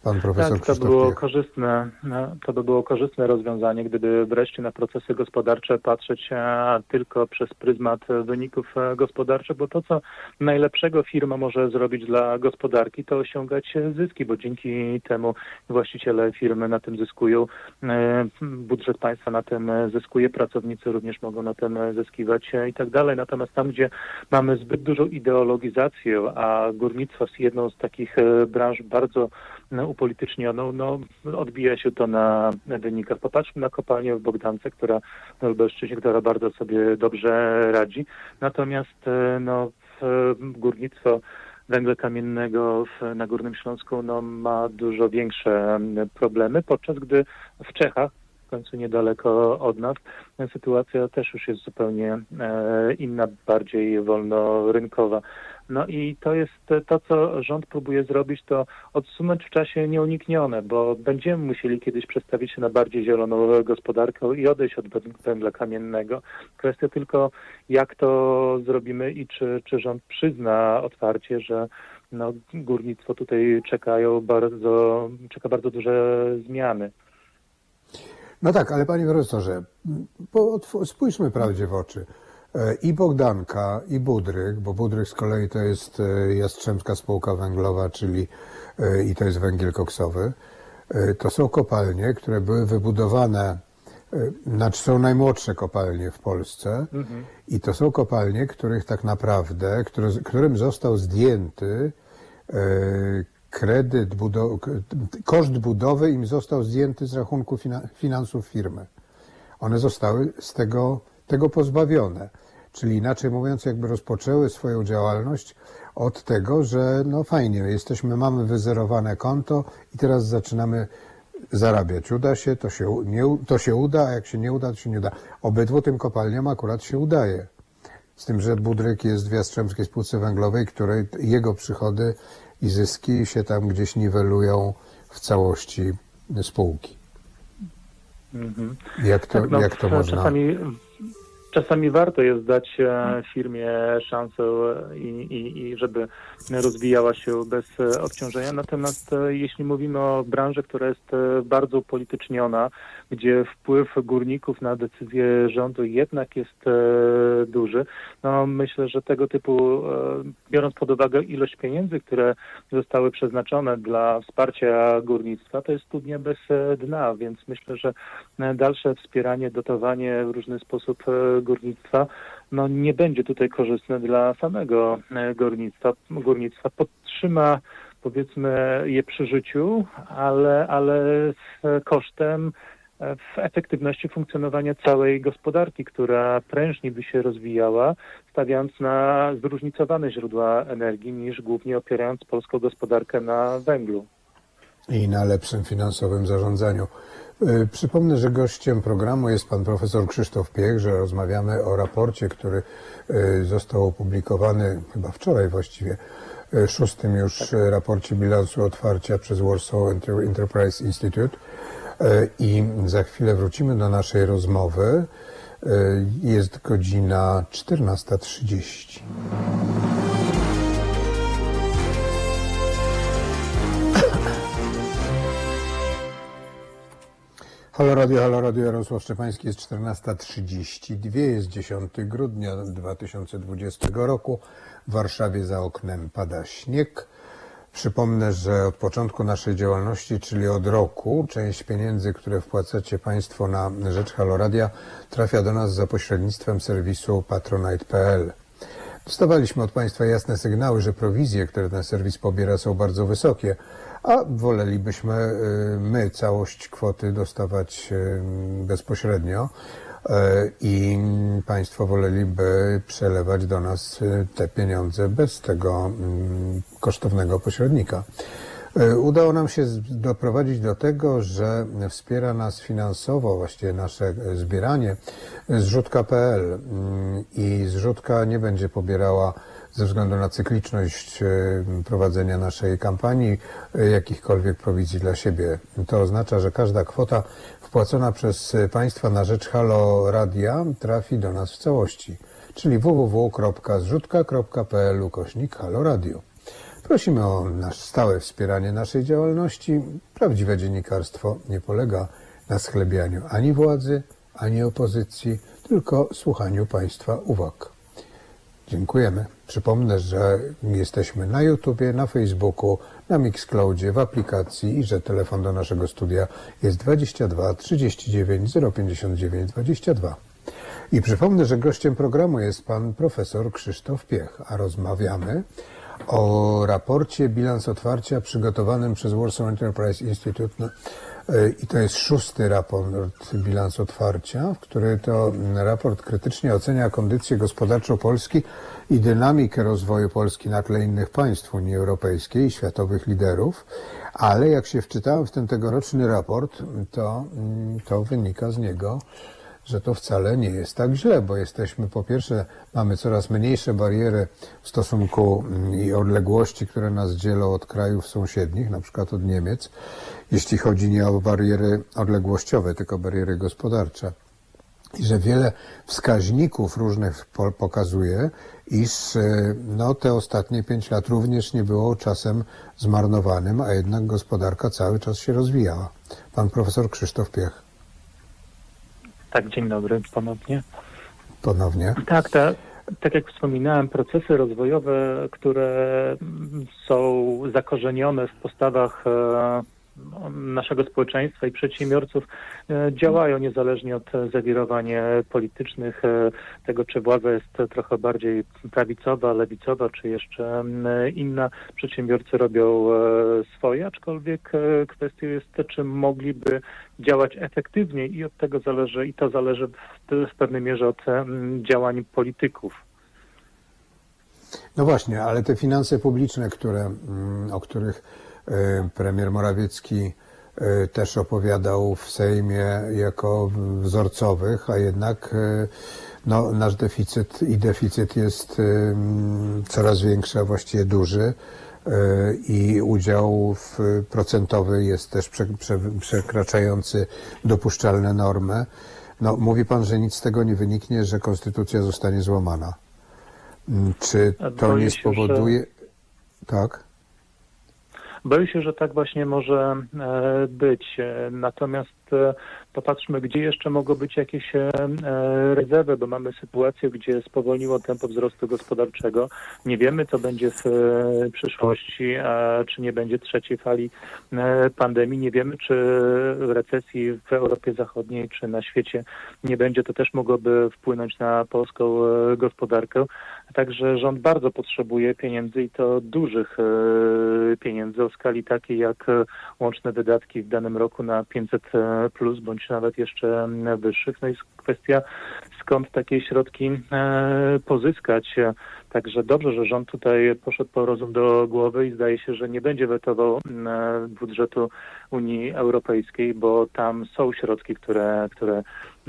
Pan profesor Tak, to Krzysztof było korzystne, no, to by było korzystne rozwiązanie, gdyby wreszcie na procesy gospodarcze patrzeć e, tylko przez pryzmat wyników e, gospodarczych, bo to, co najlepszego firma może zrobić dla gospodarki, to osiągać zyski, bo dzięki temu właściciele firmy na tym zyskują, e, budżet państwa na tym zyskuje, pracownicy również mogą na tym zyskiwać i tak dalej. Natomiast tam, gdzie mamy zbyt dużą ideologizację, a górnictwo jest jedną z takich branż bardzo no, upolitycznioną, no, odbija się to na wynikach. Popatrzmy na kopalnię w Bogdance, która na Lubelszczyźnie, która bardzo sobie dobrze radzi. Natomiast e, no, górnictwo węgla kamiennego w, na Górnym Śląsku no, ma dużo większe problemy, podczas gdy w Czechach, w końcu niedaleko od nas, sytuacja też już jest zupełnie e, inna, bardziej wolnorynkowa. No i to jest to, co rząd próbuje zrobić, to odsunąć w czasie nieuniknione, bo będziemy musieli kiedyś przestawić się na bardziej zieloną gospodarkę i odejść od węgla kamiennego. Kwestia tylko, jak to zrobimy i czy, czy rząd przyzna otwarcie, że no, górnictwo tutaj czekają bardzo, czeka bardzo duże zmiany. No tak, ale panie profesorze, spójrzmy prawdzie w oczy. E, I Bogdanka, i Budryk, bo Budryk z kolei to jest e, Jastrzębska Spółka Węglowa, czyli e, i to jest węgiel koksowy. To są kopalnie, które były wybudowane, znaczy są najmłodsze kopalnie w Polsce i to są kopalnie, których tak naprawdę, które, którym został zdjęty kredyt, koszt budowy im został zdjęty z rachunku fina- finansów firmy. One zostały z tego, tego pozbawione. Czyli inaczej mówiąc, jakby rozpoczęły swoją działalność od tego, że no fajnie, jesteśmy, mamy wyzerowane konto i teraz zaczynamy zarabiać. Uda się, to się, nie, to się uda, a jak się nie uda, to się nie uda. Obydwu tym kopalniom akurat się udaje. Z tym, że Budryk jest w Jastrzębskiej Spółce Węglowej, której jego przychody i zyski się tam gdzieś niwelują w całości spółki. Mhm. Jak to, Tak, no, jak to można... Czasami, czasami warto jest dać e, firmie szansę i, i, i żeby rozwijała się bez e, obciążenia. Natomiast e, jeśli mówimy o branży, która jest bardzo upolityczniona, gdzie wpływ górników na decyzje rządu jednak jest e, duży, no myślę, że tego typu, e, biorąc pod uwagę ilość pieniędzy, które zostały przeznaczone dla wsparcia górnictwa, to jest studnia bez e, dna, więc myślę, że dalsze wspieranie, dotowanie w różny sposób górnictwa no nie będzie tutaj korzystne dla samego górnictwa. Górnictwa podtrzyma powiedzmy je przy życiu, ale, ale z kosztem w efektywności funkcjonowania całej gospodarki, która prężniej by się rozwijała, stawiając na zróżnicowane źródła energii niż głównie opierając polską gospodarkę na węglu. i na lepszym finansowym zarządzaniu. Y, Przypomnę, że gościem programu jest pan profesor Krzysztof Piech, że rozmawiamy o raporcie, który y, został opublikowany chyba wczoraj właściwie, szóstym już y, raporcie bilansu otwarcia przez Warsaw Enter- Enterprise Institute. Y, I za chwilę wrócimy do naszej rozmowy. Y, Jest godzina 14.30. Halo Radio, Halo Radio, Jarosław Szczepański, jest 14.32, jest 10 grudnia 2020 roku. W Warszawie za oknem pada śnieg. Przypomnę, że od początku naszej działalności, czyli od roku, część pieniędzy, które wpłacacie Państwo na rzecz Halo Radia, trafia do nas za pośrednictwem serwisu patronite.pl. Dostawaliśmy od Państwa jasne sygnały, że prowizje, które ten serwis pobiera, są bardzo wysokie, a wolelibyśmy y, my całość kwoty dostawać y, bezpośrednio i Państwo woleliby przelewać do nas y, te pieniądze bez tego mm, kosztownego pośrednika. Y, Udało nam się doprowadzić do tego, że wspiera nas finansowo właściwie nasze e, zbieranie e, zrzutka.pl mm, i zrzutka nie będzie pobierała ze względu na cykliczność e, prowadzenia naszej kampanii e, jakichkolwiek prowizji dla siebie. To oznacza, że każda kwota wpłacona przez e, Państwa na rzecz Halo Radia trafi do nas w całości, czyli www.zrzutka.pl ukośnik Halo Radio. Prosimy o nasz stałe wspieranie naszej działalności. Prawdziwe dziennikarstwo nie polega na schlebianiu ani władzy, ani opozycji, tylko słuchaniu Państwa uwag. Dziękujemy. Przypomnę, że jesteśmy na YouTubie, na Facebooku, na Mixcloudzie, w aplikacji i że telefon do naszego studia jest 22 39 059 22. I przypomnę, że gościem programu jest pan profesor Krzysztof Piech, a rozmawiamy o raporcie bilans otwarcia przygotowanym przez Warsaw Enterprise Institute. E, I to jest szósty raport bilans otwarcia, w który to raport krytycznie ocenia kondycję gospodarczą Polski i dynamikę rozwoju Polski na tle innych państw Unii Europejskiej i światowych liderów. Ale jak się wczytałem w ten tegoroczny raport, to, mm, to wynika z niego, że to wcale nie jest tak źle, bo jesteśmy po pierwsze, mamy coraz mniejsze bariery w stosunku mm, i odległości, które nas dzielą od krajów sąsiednich, na przykład od Niemiec, jeśli chodzi nie o bariery odległościowe, tylko bariery gospodarcze. I że wiele wskaźników różnych po- pokazuje, iż e, no, te ostatnie pięć lat również nie było czasem zmarnowanym, a jednak gospodarka cały czas się rozwijała. Pan profesor Krzysztof Piech Tak, dzień dobry ponownie. ponownie. Tak, tak. Tak jak wspominałem, procesy rozwojowe, które są zakorzenione w postawach e, naszego społeczeństwa i przedsiębiorców, e, działają niezależnie od e, zawirowań e, politycznych, tego czy władza jest trochę bardziej prawicowa, lewicowa, czy jeszcze inna. Przedsiębiorcy robią swoje, aczkolwiek kwestią jest, czy mogliby działać efektywniej i od tego zależy, i to zależy w, pewnej mierze od działań polityków. No właśnie, ale te finanse publiczne, które, o których premier Morawiecki e, też opowiadał w Sejmie jako wzorcowych, a jednak e, no, nasz deficyt i deficyt jest em, coraz większy, a właściwie duży i udział w procentowy jest też prze, prze, przekraczający dopuszczalne normy. No, mówi pan, że nic z tego nie wyniknie, że konstytucja zostanie złamana. Mm, Czy to nie spowoduje. Tak. Boję się, że tak właśnie może e, być. E, Natomiast e, popatrzmy, gdzie jeszcze mogą być jakieś rezerwy, bo mamy sytuację, gdzie spowolniło tempo wzrostu gospodarczego. Nie wiemy, co będzie w przyszłości, czy nie będzie trzeciej fali pandemii. Nie wiemy, czy recesji w Europie Zachodniej, czy na świecie nie będzie. To też mogłoby wpłynąć na polską gospodarkę. Także rząd bardzo potrzebuje pieniędzy i to dużych e, pieniędzy o skali takiej jak e, łączne wydatki w danym roku na 500 e, plus bądź nawet jeszcze wyższych. No i kwestia skąd takie środki pozyskać. Także dobrze, że rząd tutaj poszedł po rozum do głowy i zdaje się, że nie będzie wetował e, budżetu Unii Europejskiej, bo tam są środki, które, które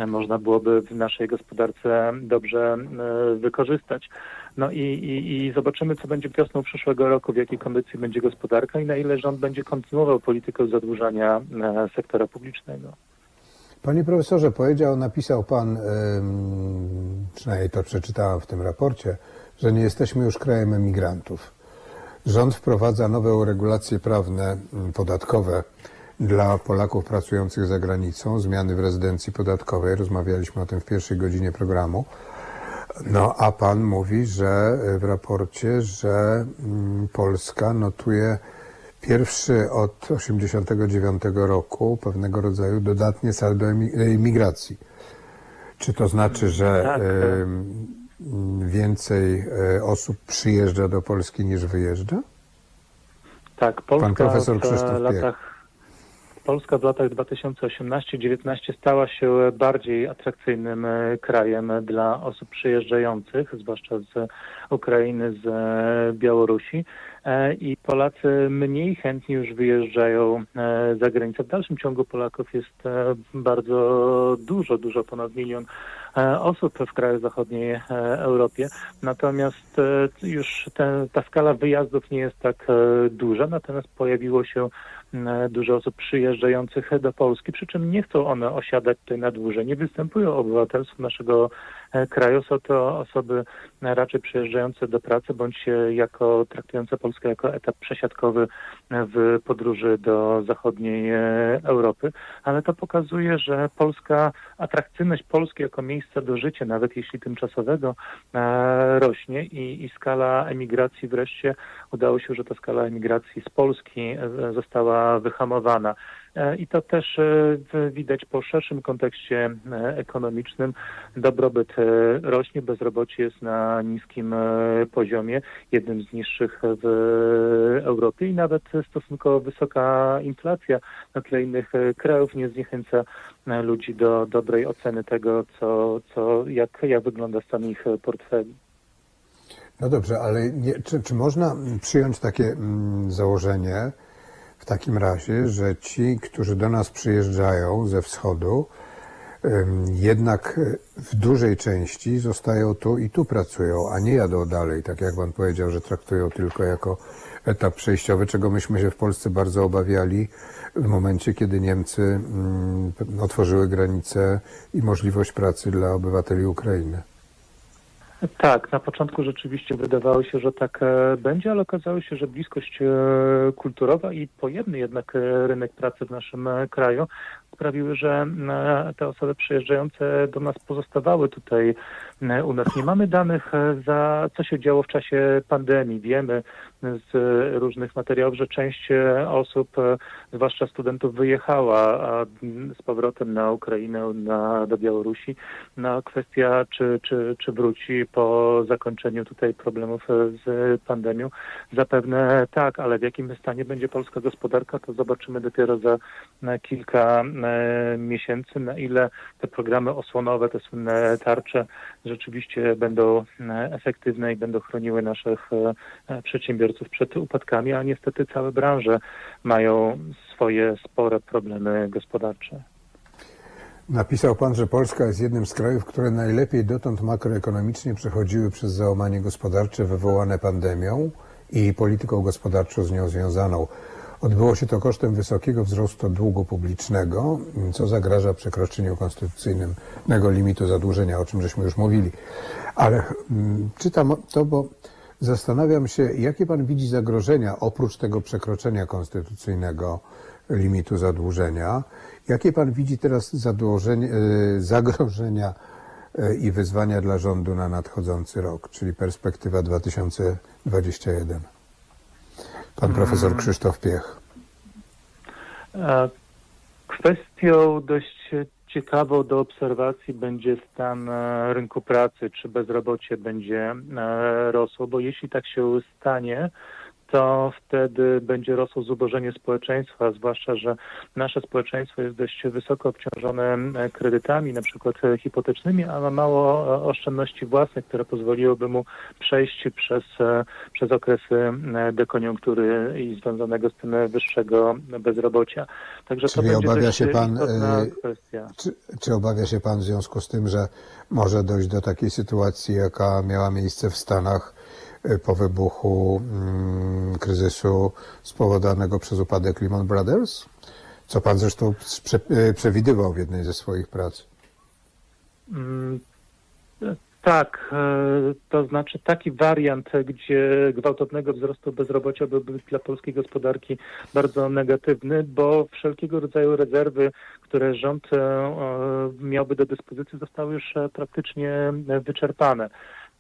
można byłoby w naszej gospodarce dobrze e, wykorzystać. No i, i, i zobaczymy, co będzie wiosną przyszłego roku, w jakiej kondycji będzie gospodarka i na ile rząd będzie kontynuował politykę zadłużania e, sektora publicznego. Panie profesorze, powiedział, napisał pan, przynajmniej to przeczytałem w tym raporcie, że nie jesteśmy już krajem emigrantów. Rząd wprowadza nowe regulacje prawne, mm, podatkowe dla Polaków pracujących za granicą, zmiany w rezydencji podatkowej. Rozmawialiśmy o tym w pierwszej godzinie programu. No a pan mówi, że w raporcie, że mm, Polska notuje pierwszy od 1989 roku pewnego rodzaju dodatnie saldo imigracji. Czy to znaczy, że Tak, tak. Więcej e, osób przyjeżdża do Polski niż wyjeżdża? Tak, Polska profesor w Krzysztof Piech. latach Polska w latach 2018-19 stała się bardziej atrakcyjnym e, krajem dla osób przyjeżdżających, zwłaszcza z Ukrainy, z e, Białorusi. I Polacy mniej chętnie już wyjeżdżają za granicę. W dalszym ciągu Polaków jest bardzo dużo, dużo ponad milion osób w krajach zachodniej e, Europie. Natomiast e, już ta skala wyjazdów nie jest tak e, duża, natomiast pojawiło się dużo osób przyjeżdżających do Polski, przy czym nie chcą one osiadać tutaj na dłużej, nie występują o obywatelstwo naszego e, kraju, są to osoby e, raczej przyjeżdżające do pracy, bądź e, jako traktujące Polskę jako etap przesiadkowy e, w podróży do zachodniej e, Europy, ale to pokazuje, że Polska, atrakcyjność Polski jako miejsca do życia, nawet jeśli tymczasowego, e, rośnie i, i skala emigracji wreszcie udało się, że ta skala emigracji z Polski e, została wyhamowana. E, I to też e, widać po szerszym kontekście e, ekonomicznym. Dobrobyt rośnie, bezrobocie jest na niskim poziomie, jednym z niższych w Europie i nawet stosunkowo wysoka inflacja na tle innych krajów nie zniechęca ludzi do dobrej oceny tego, co, co, jak, jak wygląda stan ich portfeli. No dobrze, ale nie, czy, czy można przyjąć takie mm, założenie w takim razie, że ci, którzy do nas przyjeżdżają ze wschodu, jednak w dużej części zostają tu i tu pracują, a nie jadą dalej, tak jak pan powiedział, że traktują tylko jako etap przejściowy, czego myśmy się w Polsce bardzo obawiali w momencie, kiedy Niemcy mm, otworzyły granice i możliwość pracy dla obywateli Ukrainy. Tak, na początku rzeczywiście wydawało się, że tak e, będzie, ale okazało się, że bliskość e, kulturowa i pojemny jednak e, rynek pracy w naszym kraju sprawiły, że e, te osoby przyjeżdżające do nas pozostawały tutaj e, u nas. Nie mamy danych e, za co się działo w czasie pandemii. Wiemy z różnych materiałów, że część osób, zwłaszcza studentów, wyjechała z powrotem na Ukrainę, na, do Białorusi. No, kwestia, czy, czy, czy wróci po zakończeniu tutaj problemów z pandemią. Zapewne tak, ale w jakim stanie będzie polska gospodarka, to zobaczymy dopiero za kilka miesięcy, na ile te programy osłonowe, te słynne tarcze rzeczywiście będą e, efektywne i będą chroniły naszych e, przedsiębiorców przed upadkami, a niestety całe branże mają swoje spore problemy gospodarcze. Napisał pan, że Polska jest jednym z krajów, które najlepiej dotąd makroekonomicznie przechodziły przez załamanie gospodarcze wywołane pandemią i polityką gospodarczą z nią związaną. Odbyło się to kosztem wysokiego wzrostu długu publicznego, co zagraża przekroczeniu konstytucyjnego limitu zadłużenia, o czym żeśmy już mówili. Ale mm, czytam to, bo zastanawiam się, jakie pan widzi zagrożenia oprócz tego przekroczenia konstytucyjnego limitu zadłużenia. Jakie pan widzi teraz e, zagrożenia e, i wyzwania dla rządu na nadchodzący rok, czyli perspektywa 2021? Pan profesor Krzysztof Piech. Kwestią dość ciekawą do obserwacji będzie stan e, rynku pracy, czy bezrobocie będzie e, rosło, bo jeśli tak się stanie, to wtedy będzie rosło zubożenie społeczeństwa, zwłaszcza, że nasze społeczeństwo jest dość wysoko obciążone kredytami, na przykład e, hipotecznymi, a ma mało e, oszczędności własnych, które pozwoliłyby mu przejść przez, e, przez okresy dekoniunktury i związanego z tym wyższego bezrobocia. Także Czyli to obawia się pan. Czy, czy obawia się pan w związku z tym, że może dojść do takiej sytuacji, jaka miała miejsce w Stanach po wybuchu mm, kryzysu spowodowanego przez upadek Lehman Brothers? Co pan zresztą y, przewidywał w jednej ze swoich prac. Mm, Tak, e, to znaczy taki wariant, gdzie gwałtownego wzrostu bezrobocia byłby dla polskiej gospodarki bardzo negatywny, bo wszelkiego rodzaju rezerwy, które rząd e, miałby do dyspozycji, zostały już e, praktycznie wyczerpane.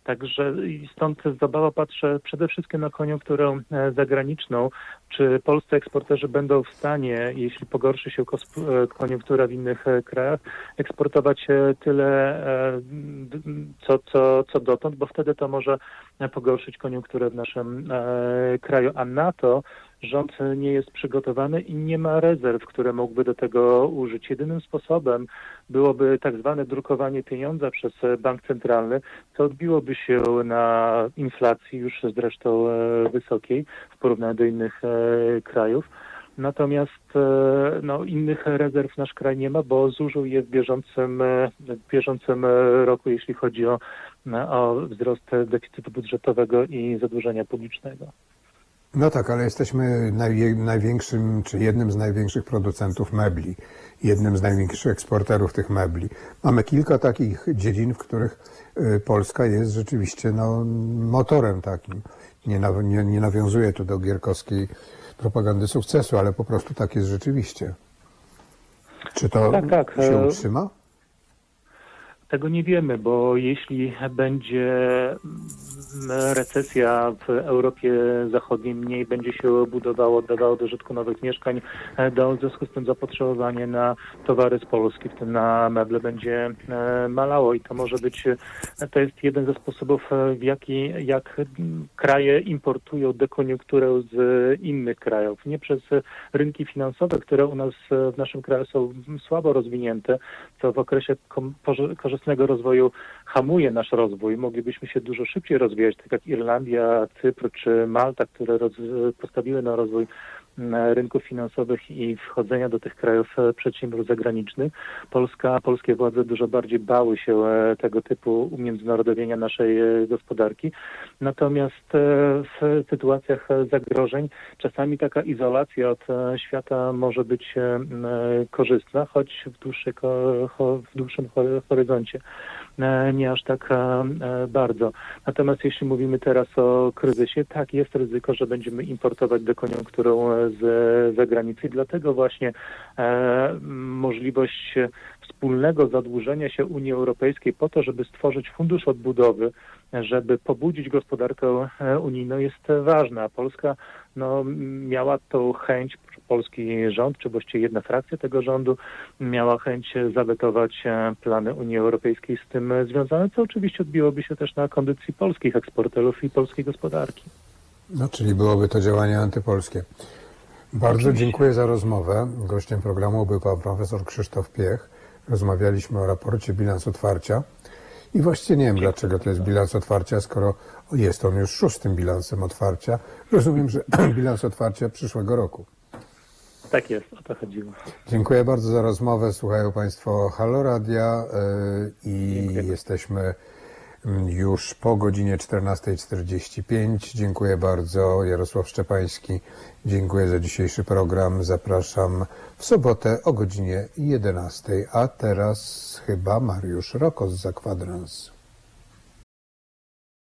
Także stąd zabawa patrzę przede wszystkim na koniunkturę e, zagraniczną. Czy polscy eksporterzy będą w stanie, jeśli pogorszy się e, koniunktura w innych e, krajach, eksportować tyle, co, co, co dotąd, bo wtedy to może pogorszyć koniunkturę w naszym kraju. A na to rząd nie jest przygotowany i nie ma rezerw, które mógłby do tego użyć. Jedynym sposobem byłoby tak zwane drukowanie pieniądza przez bank centralny, co odbiłoby się na inflacji już zresztą e, wysokiej w porównaniu do innych e, krajów. Natomiast e, no, innych rezerw nasz kraj nie ma, bo zużył je w bieżącym, w bieżącym roku, jeśli chodzi o, o wzrost deficytu budżetowego i zadłużenia publicznego. No tak, ale jesteśmy naj, największym, czy jednym z największych producentów mebli, jednym z największych eksporterów tych mebli. Mamy kilka takich dziedzin, w których y, Polska jest rzeczywiście no, motorem takim. Nie, nie, nie nawiązuję tu do gierkowskiej propagandy sukcesu, ale po prostu tak jest rzeczywiście. Czy to Tak, tak, się e, utrzyma? Tego nie wiemy, bo jeśli będzie mm, recesja w Europie Zachodniej, mniej będzie się budowało, oddawało do użytku nowych mieszkań, e, do, w związku z tym zapotrzebowanie na towary z Polski, w tym na meble, będzie e, malało i to może być, e, to jest jeden ze sposobów, w jaki jak kraje importują dekoniunkturę z innych krajów. Nie przez rynki finansowe, które u nas w naszym kraju są słabo rozwinięte, co w okresie kom- korzystnego rozwoju hamuje nasz rozwój. Moglibyśmy się dużo szybciej rozwijać, tak jak Irlandia, Cypr czy Malta, które postawiły na rozwój rynków finansowych i wchodzenia do tych krajów e, przedsiębiorstw zagranicznych. Polska, polskie władze dużo bardziej bały się e, tego typu umiędzynarodowienia naszej e, gospodarki. Natomiast w sytuacjach zagrożeń czasami taka izolacja od świata może być korzystna, choć w, cho- w dłuższym ho- horyzoncie nie aż tak e, e, bardzo. Natomiast jeśli mówimy teraz o kryzysie, tak, jest ryzyko, że będziemy importować dekoniunkturę e, z zagranicy dlatego właśnie e, możliwość wspólnego zadłużenia się Unii Europejskiej po to, żeby stworzyć fundusz odbudowy, żeby pobudzić gospodarkę e, unijną jest ważna. Polska no, miała tą chęć, polski rząd, czy właściwie jedna frakcja tego rządu miała chęć zawetować e, plany Unii Europejskiej z tym związane, co oczywiście odbiłoby się też na kondycji polskich eksporterów i polskiej gospodarki. No, czyli byłoby to działanie antypolskie. Bardzo dziękuję za rozmowę. Gościem programu był pan profesor Krzysztof Piech. Rozmawialiśmy o raporcie bilans otwarcia. I właściwie nie wiem, dlaczego to jest bilans otwarcia, skoro jest on już szóstym bilansem otwarcia. Rozumiem, że bilans otwarcia przyszłego roku. Tak jest, o to chodziło. Dziękuję bardzo za rozmowę. Słuchają Państwo Halo Radia yy, i Dziękuję. jesteśmy mm, już po godzinie 14.45. Dziękuję bardzo. Jarosław Szczepański. Dziękuję za dzisiejszy program. Zapraszam w sobotę o godzinie 11. A teraz chyba Mariusz Rokos za kwadrans.